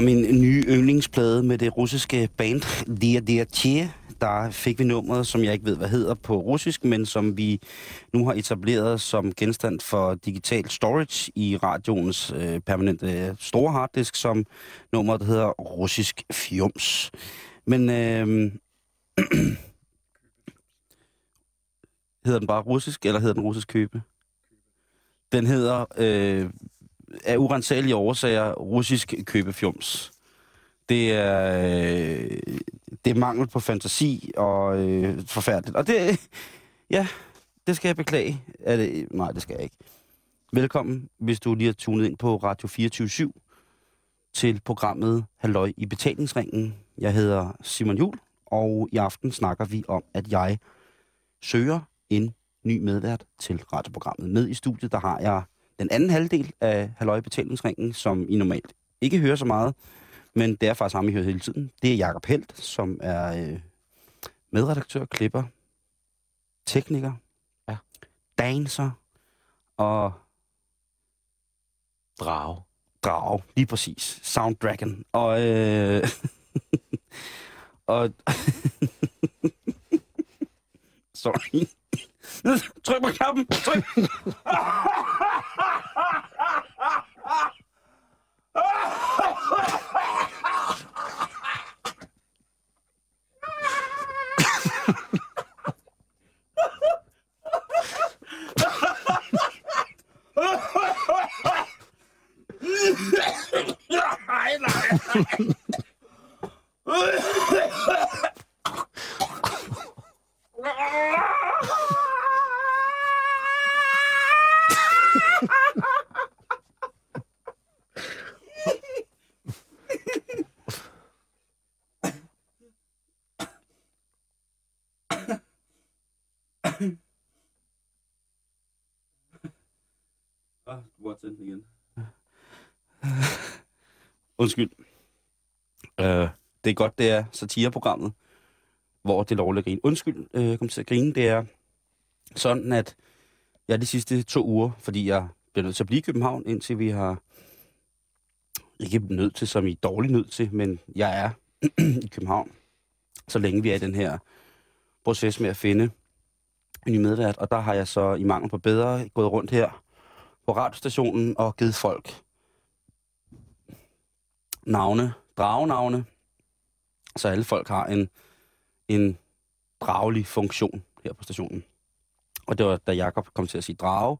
[SPEAKER 2] Min nye yndlingsplade med det russiske band Dia Dia Tje, der fik vi nummeret, som jeg ikke ved, hvad hedder på russisk, men som vi nu har etableret som genstand for digital storage i radioens øh, permanente øh, store harddisk, som nummeret der hedder Russisk Fjums. Men øh, [clears throat] hedder den bare russisk, eller hedder den russisk købe? Den hedder øh, af urensagelige årsager russisk købefjums. Det er, øh, det er mangel på fantasi og øh, forfærdeligt. Og det, ja, det skal jeg beklage. Er det, nej, det skal jeg ikke. Velkommen, hvis du lige har tunet ind på Radio 24 til programmet Halløj i betalingsringen. Jeg hedder Simon Jul, og i aften snakker vi om, at jeg søger en ny medvært til radioprogrammet. Med i studiet, der har jeg den anden halvdel af Halløj betalingsringen, som I normalt ikke hører så meget, men det er faktisk ham, I hører hele tiden. Det er Jakob Helt, som er øh, medredaktør, klipper, tekniker, ja. danser og...
[SPEAKER 3] Drage.
[SPEAKER 2] drage, lige præcis. Sound Dragon. Og, øh, [laughs] og [laughs] sorry. Tryk på knappen. Tryk.
[SPEAKER 12] Nej, nej. [laughs]
[SPEAKER 2] Ah, du må igen. Undskyld. Uh, det er godt, det er satireprogrammet, hvor det er lovligt at grine. Undskyld, uh, kom til at grine. Det er sådan, at jeg de sidste to uger, fordi jeg bliver nødt til at blive i København, indtil vi har ikke nødt til, som I er dårlig nødt til, men jeg er [clears throat] i København, så længe vi er i den her proces med at finde en ny medvært. Og der har jeg så i mangel på bedre gået rundt her på radiostationen og givet folk navne, dragenavne, så alle folk har en, en dragelig funktion her på stationen. Og det var, da Jakob kom til at sige drage,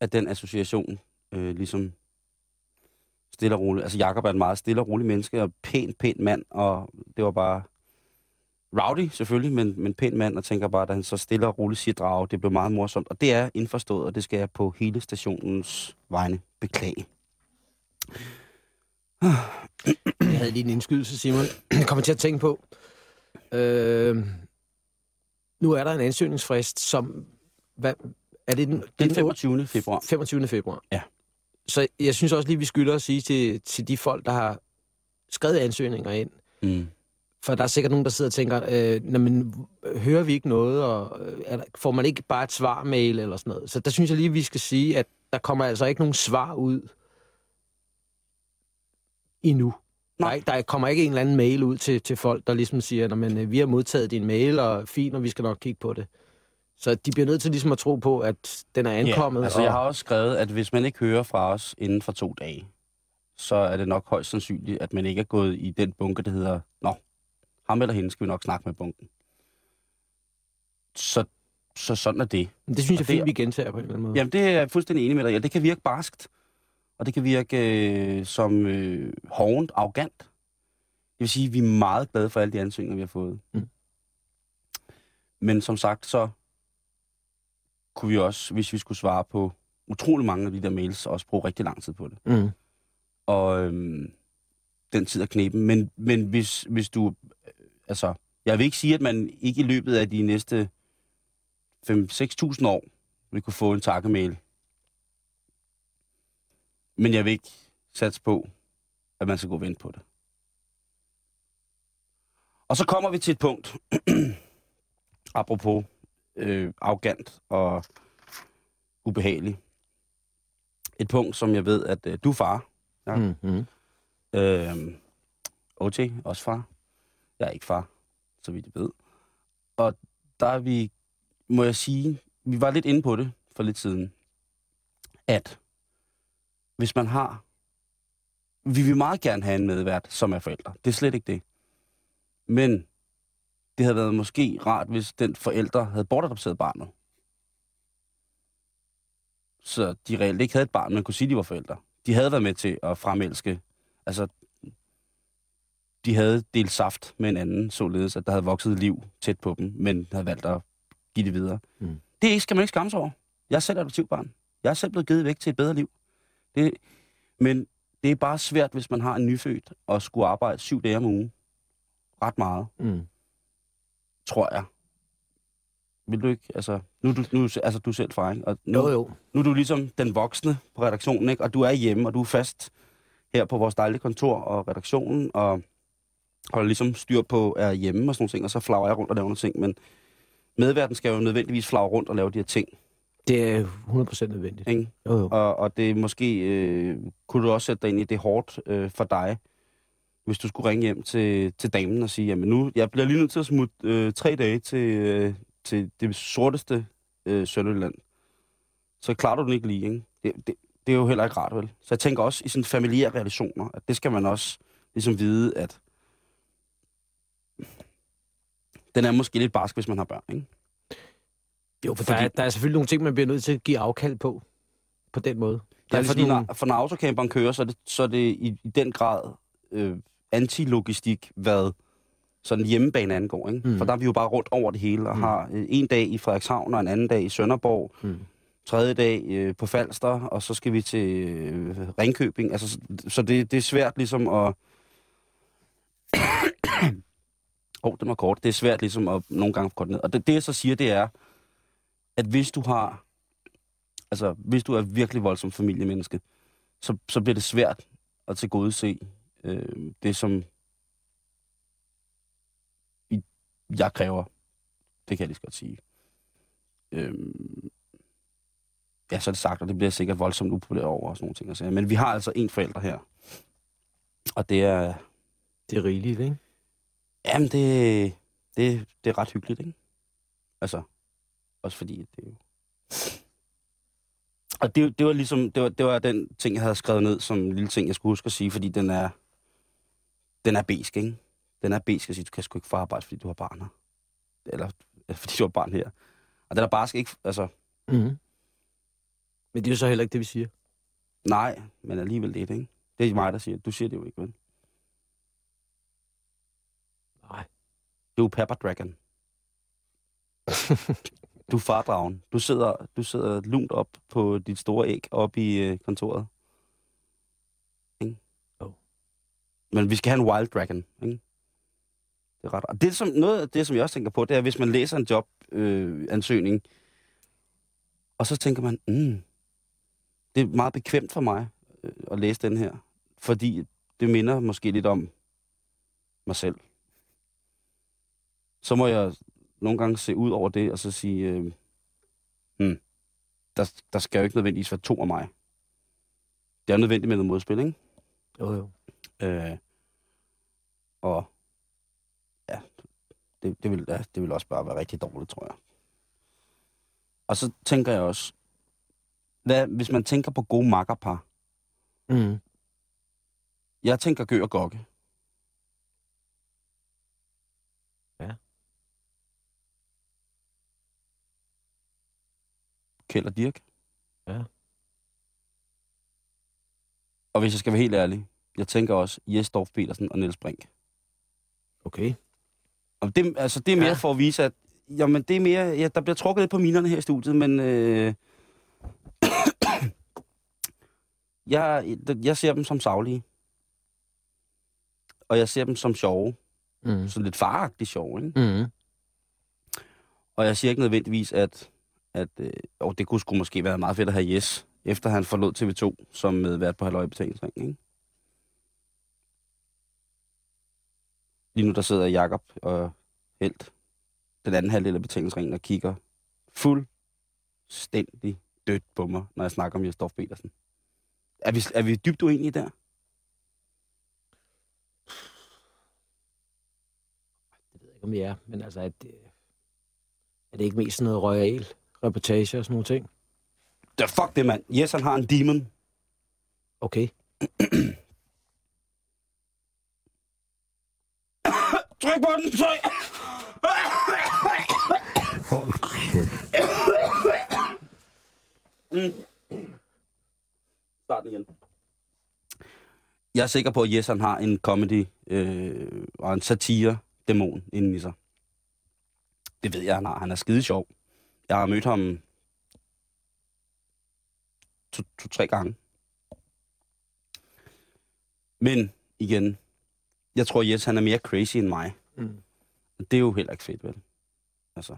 [SPEAKER 2] at den association øh, ligesom stille og roligt. Altså Jakob er en meget stille og rolig menneske, og pæn, pæn mand, og det var bare rowdy selvfølgelig, men, men pæn mand, og tænker bare, at han så stille og roligt siger drage, det blev meget morsomt. Og det er indforstået, og det skal jeg på hele stationens vegne beklage.
[SPEAKER 3] Jeg havde lige en indskydelse, Simon. Jeg kommer til at tænke på, øh, nu er der en ansøgningsfrist, som... Hvad, er det den,
[SPEAKER 2] Den 25. februar.
[SPEAKER 3] 25. februar.
[SPEAKER 2] Ja.
[SPEAKER 3] Så jeg synes også lige, vi skylder at sige til, til de folk, der har skrevet ansøgninger ind,
[SPEAKER 2] Mm.
[SPEAKER 3] for der er sikkert nogen, der sidder og tænker, øh, "Nå, men, hører vi ikke noget, og øh, der, får man ikke bare et svar-mail eller sådan noget? Så der synes jeg lige, vi skal sige, at der kommer altså ikke nogen svar ud endnu. Der, er, ikke- der kommer ikke en eller anden mail ud til, til folk, der ligesom siger, at øh, vi har modtaget din mail, og fint, og vi skal nok kigge på det. Så de bliver nødt til ligesom at tro på, at den er ankommet.
[SPEAKER 2] Ja, altså
[SPEAKER 3] og,
[SPEAKER 2] jeg har også skrevet, at hvis man ikke hører fra os inden for to dage, så er det nok højst sandsynligt, at man ikke er gået i den bunke, der hedder, nå, ham eller hende skal vi nok snakke med bunken. Så, så sådan er det.
[SPEAKER 3] Det synes
[SPEAKER 2] Og
[SPEAKER 3] jeg fint, vi gentager på en eller anden måde.
[SPEAKER 2] Jamen, det er jeg fuldstændig enig med dig. Ja, det kan virke barskt, og det kan virke øh, som øh, hovent, arrogant. Det vil sige, at vi er meget glade for alle de ansøgninger, vi har fået.
[SPEAKER 3] Mm.
[SPEAKER 2] Men som sagt, så kunne vi også, hvis vi skulle svare på utrolig mange af de der mails, også bruge rigtig lang tid på det.
[SPEAKER 3] Mm.
[SPEAKER 2] Og øhm, den tid er knepen. Men, men hvis, hvis du... øh, Altså, jeg vil ikke sige, at man ikke i løbet af de næste 5-6.000 år vil kunne få en takkemail. Men jeg vil ikke satse på, at man skal gå og vente på det. Og så kommer vi til et punkt, [clears throat] apropos øh, arrogant og ubehagelig. Et punkt, som jeg ved, at øh, du er far. Ja.
[SPEAKER 3] Mm-hmm.
[SPEAKER 2] Øh, OT, også far. Jeg er ikke far, så vidt jeg ved. Og der er vi, må jeg sige, vi var lidt inde på det for lidt siden, at hvis man har, vi vil meget gerne have en medvært, som er forældre. Det er slet ikke det. Men det havde været måske rart, hvis den forældre havde bortadopteret barnet. Så de reelt ikke havde et barn, men kunne sige, at de var forældre. De havde været med til at fremelske. Altså, de havde delt saft med en anden, således at der havde vokset et liv tæt på dem, men havde valgt at give det videre.
[SPEAKER 3] Mm.
[SPEAKER 2] Det skal man ikke skamme sig over. Jeg er selv adoptivbarn. Jeg er selv blevet givet væk til et bedre liv. Det, men det er bare svært, hvis man har en nyfødt, og skulle arbejde syv dage om ugen. Ret meget,
[SPEAKER 3] Mm.
[SPEAKER 2] Tror jeg. Vil du ikke, altså, nu er du, nu, altså, du er selv far, ikke? Og nu,
[SPEAKER 3] Jo, jo.
[SPEAKER 2] nu er du ligesom den voksne på redaktionen, ikke? Og du er hjemme, og du er fast her på vores dejlige kontor og redaktionen, og holder ligesom styr på, er hjemme og sådan nogle ting, og så flager jeg rundt og laver nogle ting, men medverden skal jo nødvendigvis flage rundt og lave de her ting
[SPEAKER 3] Det er 100% nødvendigt.
[SPEAKER 2] Ikke?
[SPEAKER 3] Jo, jo.
[SPEAKER 2] Og, og det måske, øh, kunne du også sætte dig ind i, det hårdt øh, for dig, hvis du skulle ringe hjem til, til damen og sige, jamen nu, jeg bliver lige nødt til at smutte øh, tre dage til, øh, til det sorteste øh, Sønderjylland. Så klarer du den ikke lige, ikke? Det, det, det er jo heller ikke rart, vel? Så jeg tænker også i sådan familiære relationer, at det skal man også ligesom vide, at den er måske lidt barsk, hvis man har børn, ikke?
[SPEAKER 3] Jo, for der, er, der er selvfølgelig nogle ting, man bliver nødt til at give afkald på, på den måde. Der
[SPEAKER 2] Ja,
[SPEAKER 3] er
[SPEAKER 2] fordi
[SPEAKER 3] ligesom
[SPEAKER 2] når, for når autocamperen kører, så er det, så er det i, i den grad øh, antilogistik, hvad sådan hjemmebane angår. Ikke?
[SPEAKER 3] Mm.
[SPEAKER 2] For der er vi jo bare rundt over det hele, og mm. har øh, en dag i Frederikshavn, og en anden dag i Sønderborg,
[SPEAKER 3] Mm.
[SPEAKER 2] tredje dag øh, på Falster, og så skal vi til øh, Ringkøbing. Altså, så så det, det er svært ligesom at... [coughs] Åh, oh, den var kort. Det er svært ligesom at nogle gange få ned. Og det, det, jeg så siger, det er, at hvis du har... Altså, hvis du er virkelig voldsom familiemenneske, så, så bliver det svært at tilgodese øh, det, som jeg kræver. Det kan jeg lige så godt sige. Øh, ja, så er det sagt, og det bliver sikkert voldsomt upopulært over og sådan nogle ting. Altså. Men vi har altså en forælder her. Og det er...
[SPEAKER 3] Det er rigeligt, ikke?
[SPEAKER 2] Jamen, det, det, det er ret hyggeligt, ikke? Altså, også fordi det er jo... Og det, det var ligesom, det var, det var den ting, jeg havde skrevet ned som en lille ting, jeg skulle huske at sige, fordi den er, den er besk, ikke? Den er besk at sige, du kan sgu ikke få arbejde, fordi du har barn her. Eller, [laughs] fordi du har barn her. Og den er bare ikke, altså,
[SPEAKER 3] Mm-hmm. Men det er jo så heller ikke det, vi siger.
[SPEAKER 2] nej, men alligevel lidt, ikke? Det er mig, der siger, du siger det jo ikke, vel?
[SPEAKER 3] Nej.
[SPEAKER 2] Du er Pepper Dragon. [laughs] du er fardragen. Du sidder, du sidder lunt op på dit store æg op i øh, kontoret. Men vi skal have en wild dragon, ikke? Det er ret rart. Det som, noget af det, som jeg også tænker på, det er, hvis man læser en jobansøgning, øh, ansøgning, og så tænker man, mm, det er meget bekvemt for mig øh, at læse den her, fordi det minder måske lidt om mig selv. Så må jeg nogle gange se ud over det, og så sige, øh, hmm, der, der skal jo ikke nødvendigvis være to af mig. Det er nødvendigt med noget modspil, ikke?
[SPEAKER 3] Jo, jo.
[SPEAKER 2] Øh, og ja, det, det, vil, ja, det vil også bare være rigtig dårligt, tror jeg. Og så tænker jeg også, hvad, hvis man tænker på gode makkerpar,
[SPEAKER 3] Mm.
[SPEAKER 2] jeg tænker Gø og Gokke.
[SPEAKER 3] Ja.
[SPEAKER 2] Kjeld og Dirk.
[SPEAKER 3] Ja.
[SPEAKER 2] Og hvis jeg skal være helt ærlig, jeg tænker også Jes Dorf Petersen og Niels Brink.
[SPEAKER 3] Okay.
[SPEAKER 2] Og det, altså, det er mere
[SPEAKER 3] Ja.
[SPEAKER 2] for at vise, at jamen, det er mere, ja, der bliver trukket lidt på minerne her i studiet, men øh, [clears throat] jeg, jeg ser dem som savlige. Og jeg ser dem som sjove.
[SPEAKER 3] Mm.
[SPEAKER 2] Så lidt faragtigt sjove, ikke?
[SPEAKER 3] Mm.
[SPEAKER 2] Og jeg siger ikke nødvendigvis, at, at øh, og det kunne sgu måske være meget fedt at have Yes, efter han forlod TV2 som medvært på Halløj Betalingsring, ikke? Lige nu der sidder Jakob og Helt, den anden halvdel af betalingsringen, og kigger fuldstændig dødt på mig, når jeg snakker om Jesdorf Petersen. Er vi, er vi dybt uenige der?
[SPEAKER 3] Det ved jeg ikke, om vi er, men altså, er det, er det ikke mest sådan noget royal reportage og sådan nogle ting?
[SPEAKER 2] Ja, fuck det, mand. Yes, han har en demon.
[SPEAKER 3] Okay.
[SPEAKER 2] Tryk på den, tryk! Mm. Start igen. Jeg er sikker på, at Jes han har en comedy øh, og en satire-dæmon inden i sig. Det ved jeg, han har. Han er skide sjov. Jeg har mødt ham to-tre to, tre gange. Men igen, jeg tror, Jes han er mere crazy end mig.
[SPEAKER 3] Mm.
[SPEAKER 2] Det er jo heller ikke fedt, vel? Altså.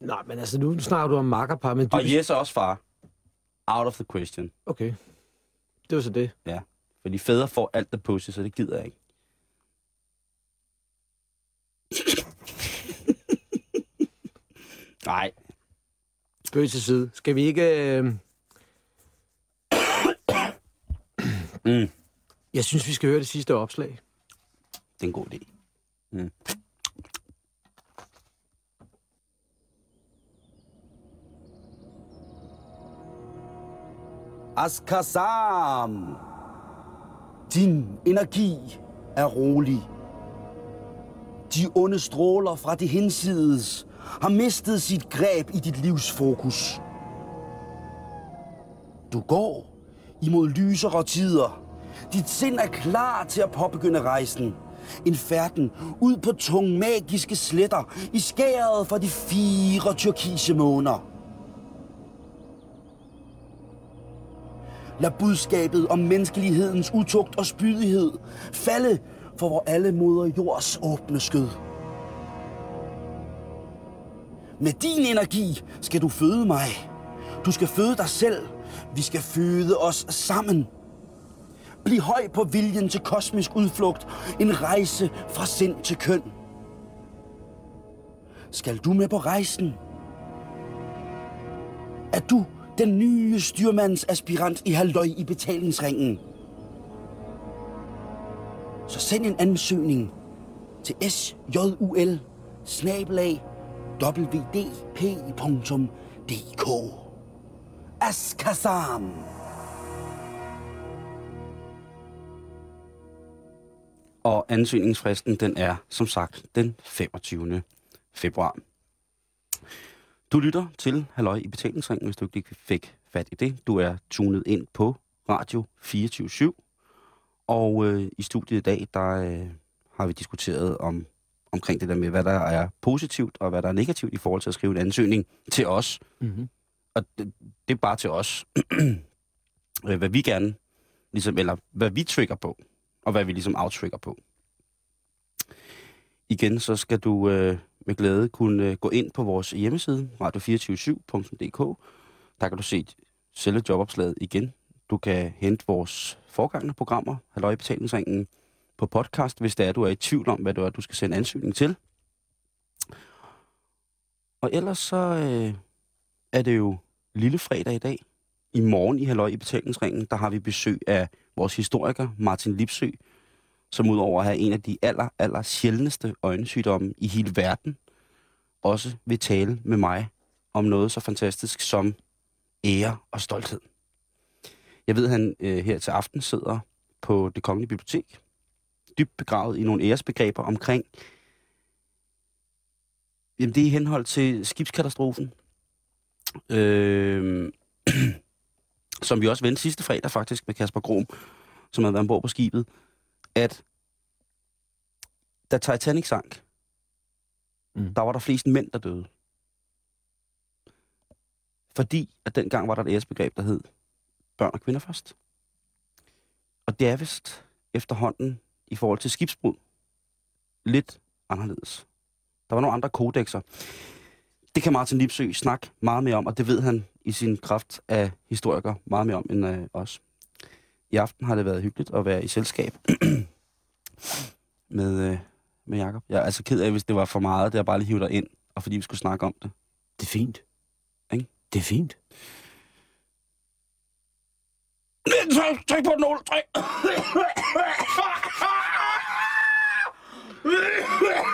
[SPEAKER 3] Nej, men altså, nu snakker du om makkerpar, men...
[SPEAKER 2] Og Jes er også far. Out of the question.
[SPEAKER 3] Okay. Det var så det.
[SPEAKER 2] Ja. Fordi fædre får alt der pussy, så det gider jeg ikke. [laughs] Nej.
[SPEAKER 3] Spøg til side. Skal vi ikke... Øh...
[SPEAKER 2] Mm.
[SPEAKER 3] Jeg synes, vi skal høre det sidste opslag.
[SPEAKER 2] Det er en god idé. Mm. Askasam! Din energi er rolig. De onde stråler fra det hinsides har mistet sit greb i dit livs fokus. Du går imod lysere tider. Dit sind er klar til at påbegynde rejsen. En færden ud på tunge magiske sletter i skæret for de fire turkise måner. Lad budskabet om menneskelighedens utugt og spydighed falde for vor alle moder jords åbne skød. Med din energi skal du føde mig. Du skal føde dig selv. Vi skal føde os sammen. Bliv høj på viljen til kosmisk udflugt. En rejse fra sind til køn. Skal du med på rejsen? Er du den nye styrmandsaspirant i halvøj i betalingsringen? Så send en ansøgning til sjul snabelag wdp.dk Askasam! Og ansøgningsfristen, den er, som sagt, den 25. februar. Du lytter til Halløj i betalingsringen, hvis du ikke fik fat i det. Du er tunet ind på Radio 24 og øh, i studiet i dag, der øh, har vi diskuteret om omkring det der med, hvad der er positivt og hvad der er negativt i forhold til at skrive en ansøgning til os.
[SPEAKER 3] Mm-hmm.
[SPEAKER 2] Og det, det er bare til os, [clears throat] øh, hvad vi gerne, ligesom, eller hvad vi trigger på, og hvad vi ligesom outtrigger på. Igen, så skal du øh, med glæde kunne øh, gå ind på vores hjemmeside, radio247.dk. Der kan du se selve jobopslaget igen. Du kan hente vores forgangne programmer, Halløj betalingsringen, på podcast, hvis der er, du er i tvivl om, hvad du er, du skal sende ansøgning til. Og ellers så øh, er det jo lille fredag i dag. I morgen i Halløj i betalingsringen, der har vi besøg af vores historiker, Martin Lipsø, som udover at have en af de aller, aller sjældneste øjensygdomme i hele verden, også vil tale med mig om noget så fantastisk som ære og stolthed. Jeg ved, at han øh, her til aften sidder på det kongelige bibliotek, dybt begravet i nogle æresbegreber omkring, jamen det er i henhold til skibskatastrofen, øh, som vi også vendte sidste fredag faktisk med Kasper Grom, som havde været ombord på skibet, at da Titanic sank, mm. der var der flest mænd, der døde. Fordi at dengang var der et æresbegreb, der hed børn og kvinder først. Og det er vist efterhånden i forhold til skibsbrud lidt anderledes. Der var nogle andre kodexer. Det kan Martin Lipsø snakke meget mere om, og det ved han i sin kraft af historiker meget mere om end øh, os. I aften har det været hyggeligt at være i selskab [clears throat] med, øh, med Jacob. Jeg er altså ked af, hvis det var for meget, det er bare lige hivet dig ind, og fordi vi skulle snakke om det.
[SPEAKER 3] Det er fint.
[SPEAKER 2] Ikke?
[SPEAKER 3] Det er fint.
[SPEAKER 2] Tryk, tryk på den, Ole. Tryk.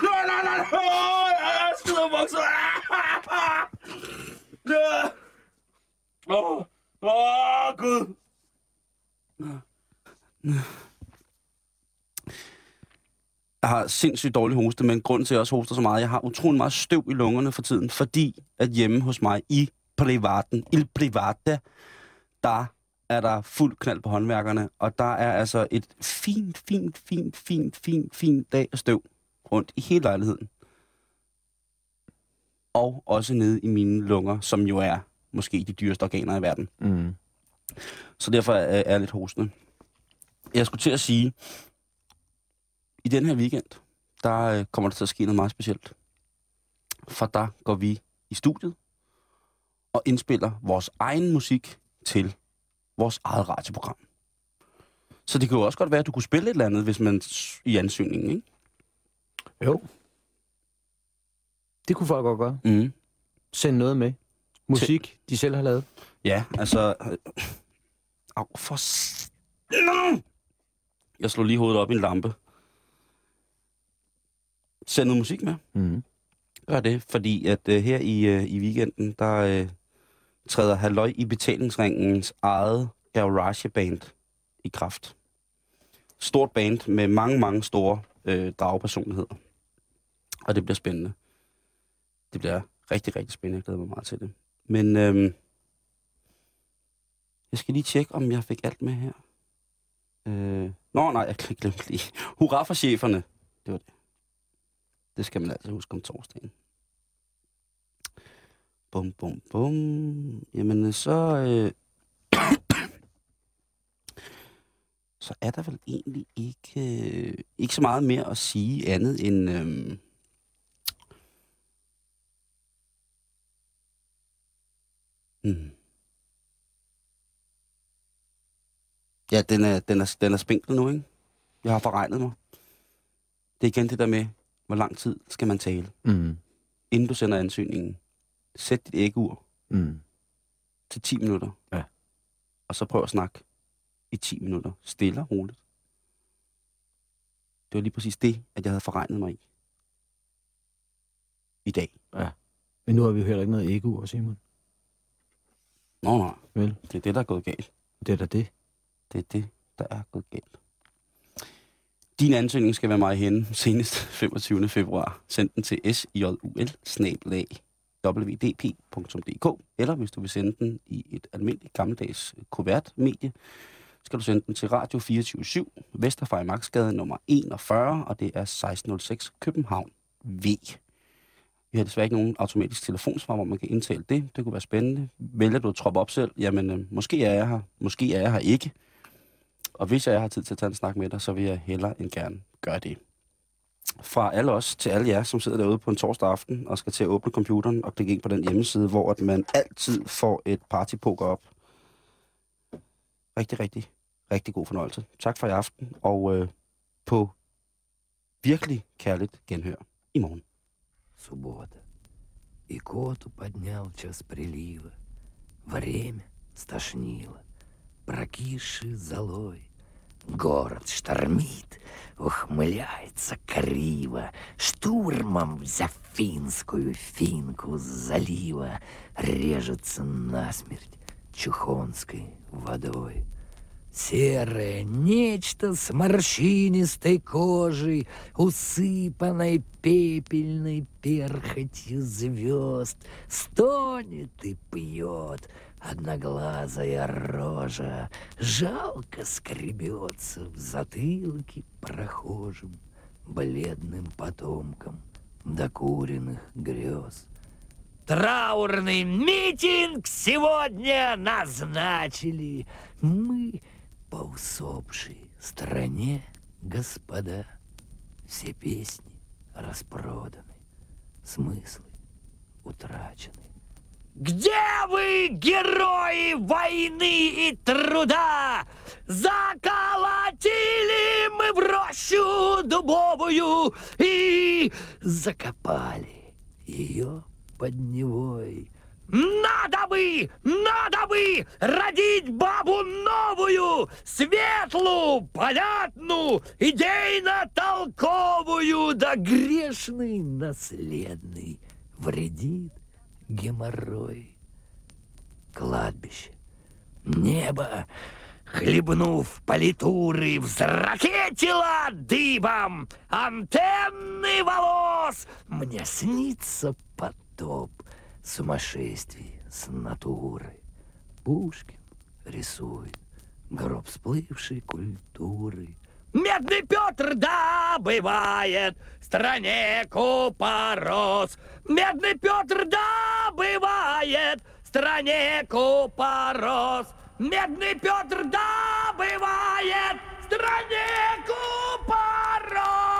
[SPEAKER 2] Nej, nej, nej. Jeg skider bukser. Åh, åh, Gud. Jeg har sindssygt dårlig hoste, men grund til, at jeg også hoster så meget, jeg har utrolig meget støv i lungerne for tiden, fordi at hjemme hos mig i privaten, il private, der er der fuld knald på håndværkerne, og der er altså et fint, fint, fint, fint, fint, fint dag af støv rundt i hele lejligheden. Og også nede i mine lunger, som jo er måske de dyreste organer i verden.
[SPEAKER 3] Mm.
[SPEAKER 2] Så derfor er jeg lidt hostende. Jeg skulle til at sige, i den her weekend, der øh, kommer der til at ske noget meget specielt. For der går vi i studiet og indspiller vores egen musik til vores eget radioprogram. Så det kan jo også godt være, at du kunne spille et eller andet, hvis man i ansøgningen, ikke?
[SPEAKER 3] Jo. Det kunne folk godt gøre.
[SPEAKER 2] Mm.
[SPEAKER 3] Send noget med. Musik, de selv har lavet?
[SPEAKER 2] Ja, altså... øh, Au, for... Jeg slog lige hovedet op i en lampe. Send noget musik med.
[SPEAKER 3] Mm.
[SPEAKER 2] Gør det, fordi at uh, her i, uh, i weekenden, der uh, træder Halløj i betalingsringens eget garageband i kraft. Stort band med mange, mange store uh, dragpersonligheder. Og det bliver spændende. Det bliver rigtig, rigtig spændende. Jeg glæder mig meget til det. Men øhm, jeg skal lige tjekke, om jeg fik alt med her. Øh, nå, nej, jeg glemte lige. Hurra for cheferne. Det var det. Det skal man altid huske om torsdagen. Bum, bum, bum. Jamen, så... Øh, [coughs] så er der vel egentlig ikke, øh, ikke så meget mere at sige andet end... Øh, hmm. Ja, den er, den, er, den er spinkel nu, ikke? Jeg har forregnet mig. Det er igen det der med, hvor lang tid skal man tale.
[SPEAKER 3] Mm.
[SPEAKER 2] Inden du sender ansøgningen, sæt dit æggeur
[SPEAKER 3] Mm.
[SPEAKER 2] til 10 minutter.
[SPEAKER 3] Ja.
[SPEAKER 2] Og så prøv at snakke i 10 minutter. Stille og roligt. Det var lige præcis det, at jeg havde forregnet mig i. I dag.
[SPEAKER 3] Ja. Men nu har vi jo heller ikke noget ego, Simon.
[SPEAKER 2] Nå, nej.
[SPEAKER 3] Vel?
[SPEAKER 2] Det er det, der er gået galt.
[SPEAKER 3] Det er da det.
[SPEAKER 2] Det er det, der er gået galt. Din ansøgning skal være mig i hende senest 25. februar. Send den til sjul www.dp.dk eller hvis du vil sende den i et almindeligt gammeldags kuvertmedie, skal du sende den til Radio 24 Vesterfej Magtsgade nummer 41, og det er 1606 København V. Vi har desværre ikke nogen automatisk telefonsvar, hvor man kan indtale det. Det kunne være spændende. Vælger du at troppe op selv, jamen øh, måske er jeg her, måske er jeg her ikke. Og hvis jeg har tid til at tage en snak med dig, så vil jeg hellere end gerne gøre det. Fra alle os til alle jer, som sidder derude på en torsdag aften og skal til at åbne computeren og klikke ind på den hjemmeside, hvor at man altid får et partypoker op. Rigtig, rigtig, rigtig god fornøjelse. Tak for i aften, og øh, på virkelig kærligt genhør i morgen.
[SPEAKER 14] Суббота. И коту поднял час прилива. Время стошнило. Прокисший золой. Город штормит, ухмыляется криво. Штурмом взяв финскую финку с залива, Режется насмерть чухонской водой. Серое нечто с морщинистой кожей, Усыпанной пепельной перхотью звезд, Стонет и пьет одноглазая рожа, Жалко скребется в затылке прохожим, Бледным потомкам докуренных грез. Траурный митинг сегодня назначили. Мы по усопшей стране, господа, все песни распроданы, смыслы утрачены. Где вы, герои войны и труда? Заколотили мы в рощу дубовую и закопали ее под Невой. Надо бы, надо бы родить бабу новую, светлую, понятную, идейно-толковую, да грешный наследный вредит геморрой. Кладбище, небо, хлебнув политуры, взракетило дыбом антенны волос. Мне снится потоп Сумасшествий с натуры. Пушкин рисует гроб сплывшей культуры. Медный Петр добывает в стране купорос. Медный Петр добывает в стране купорос. Медный Петр добывает в стране купорос.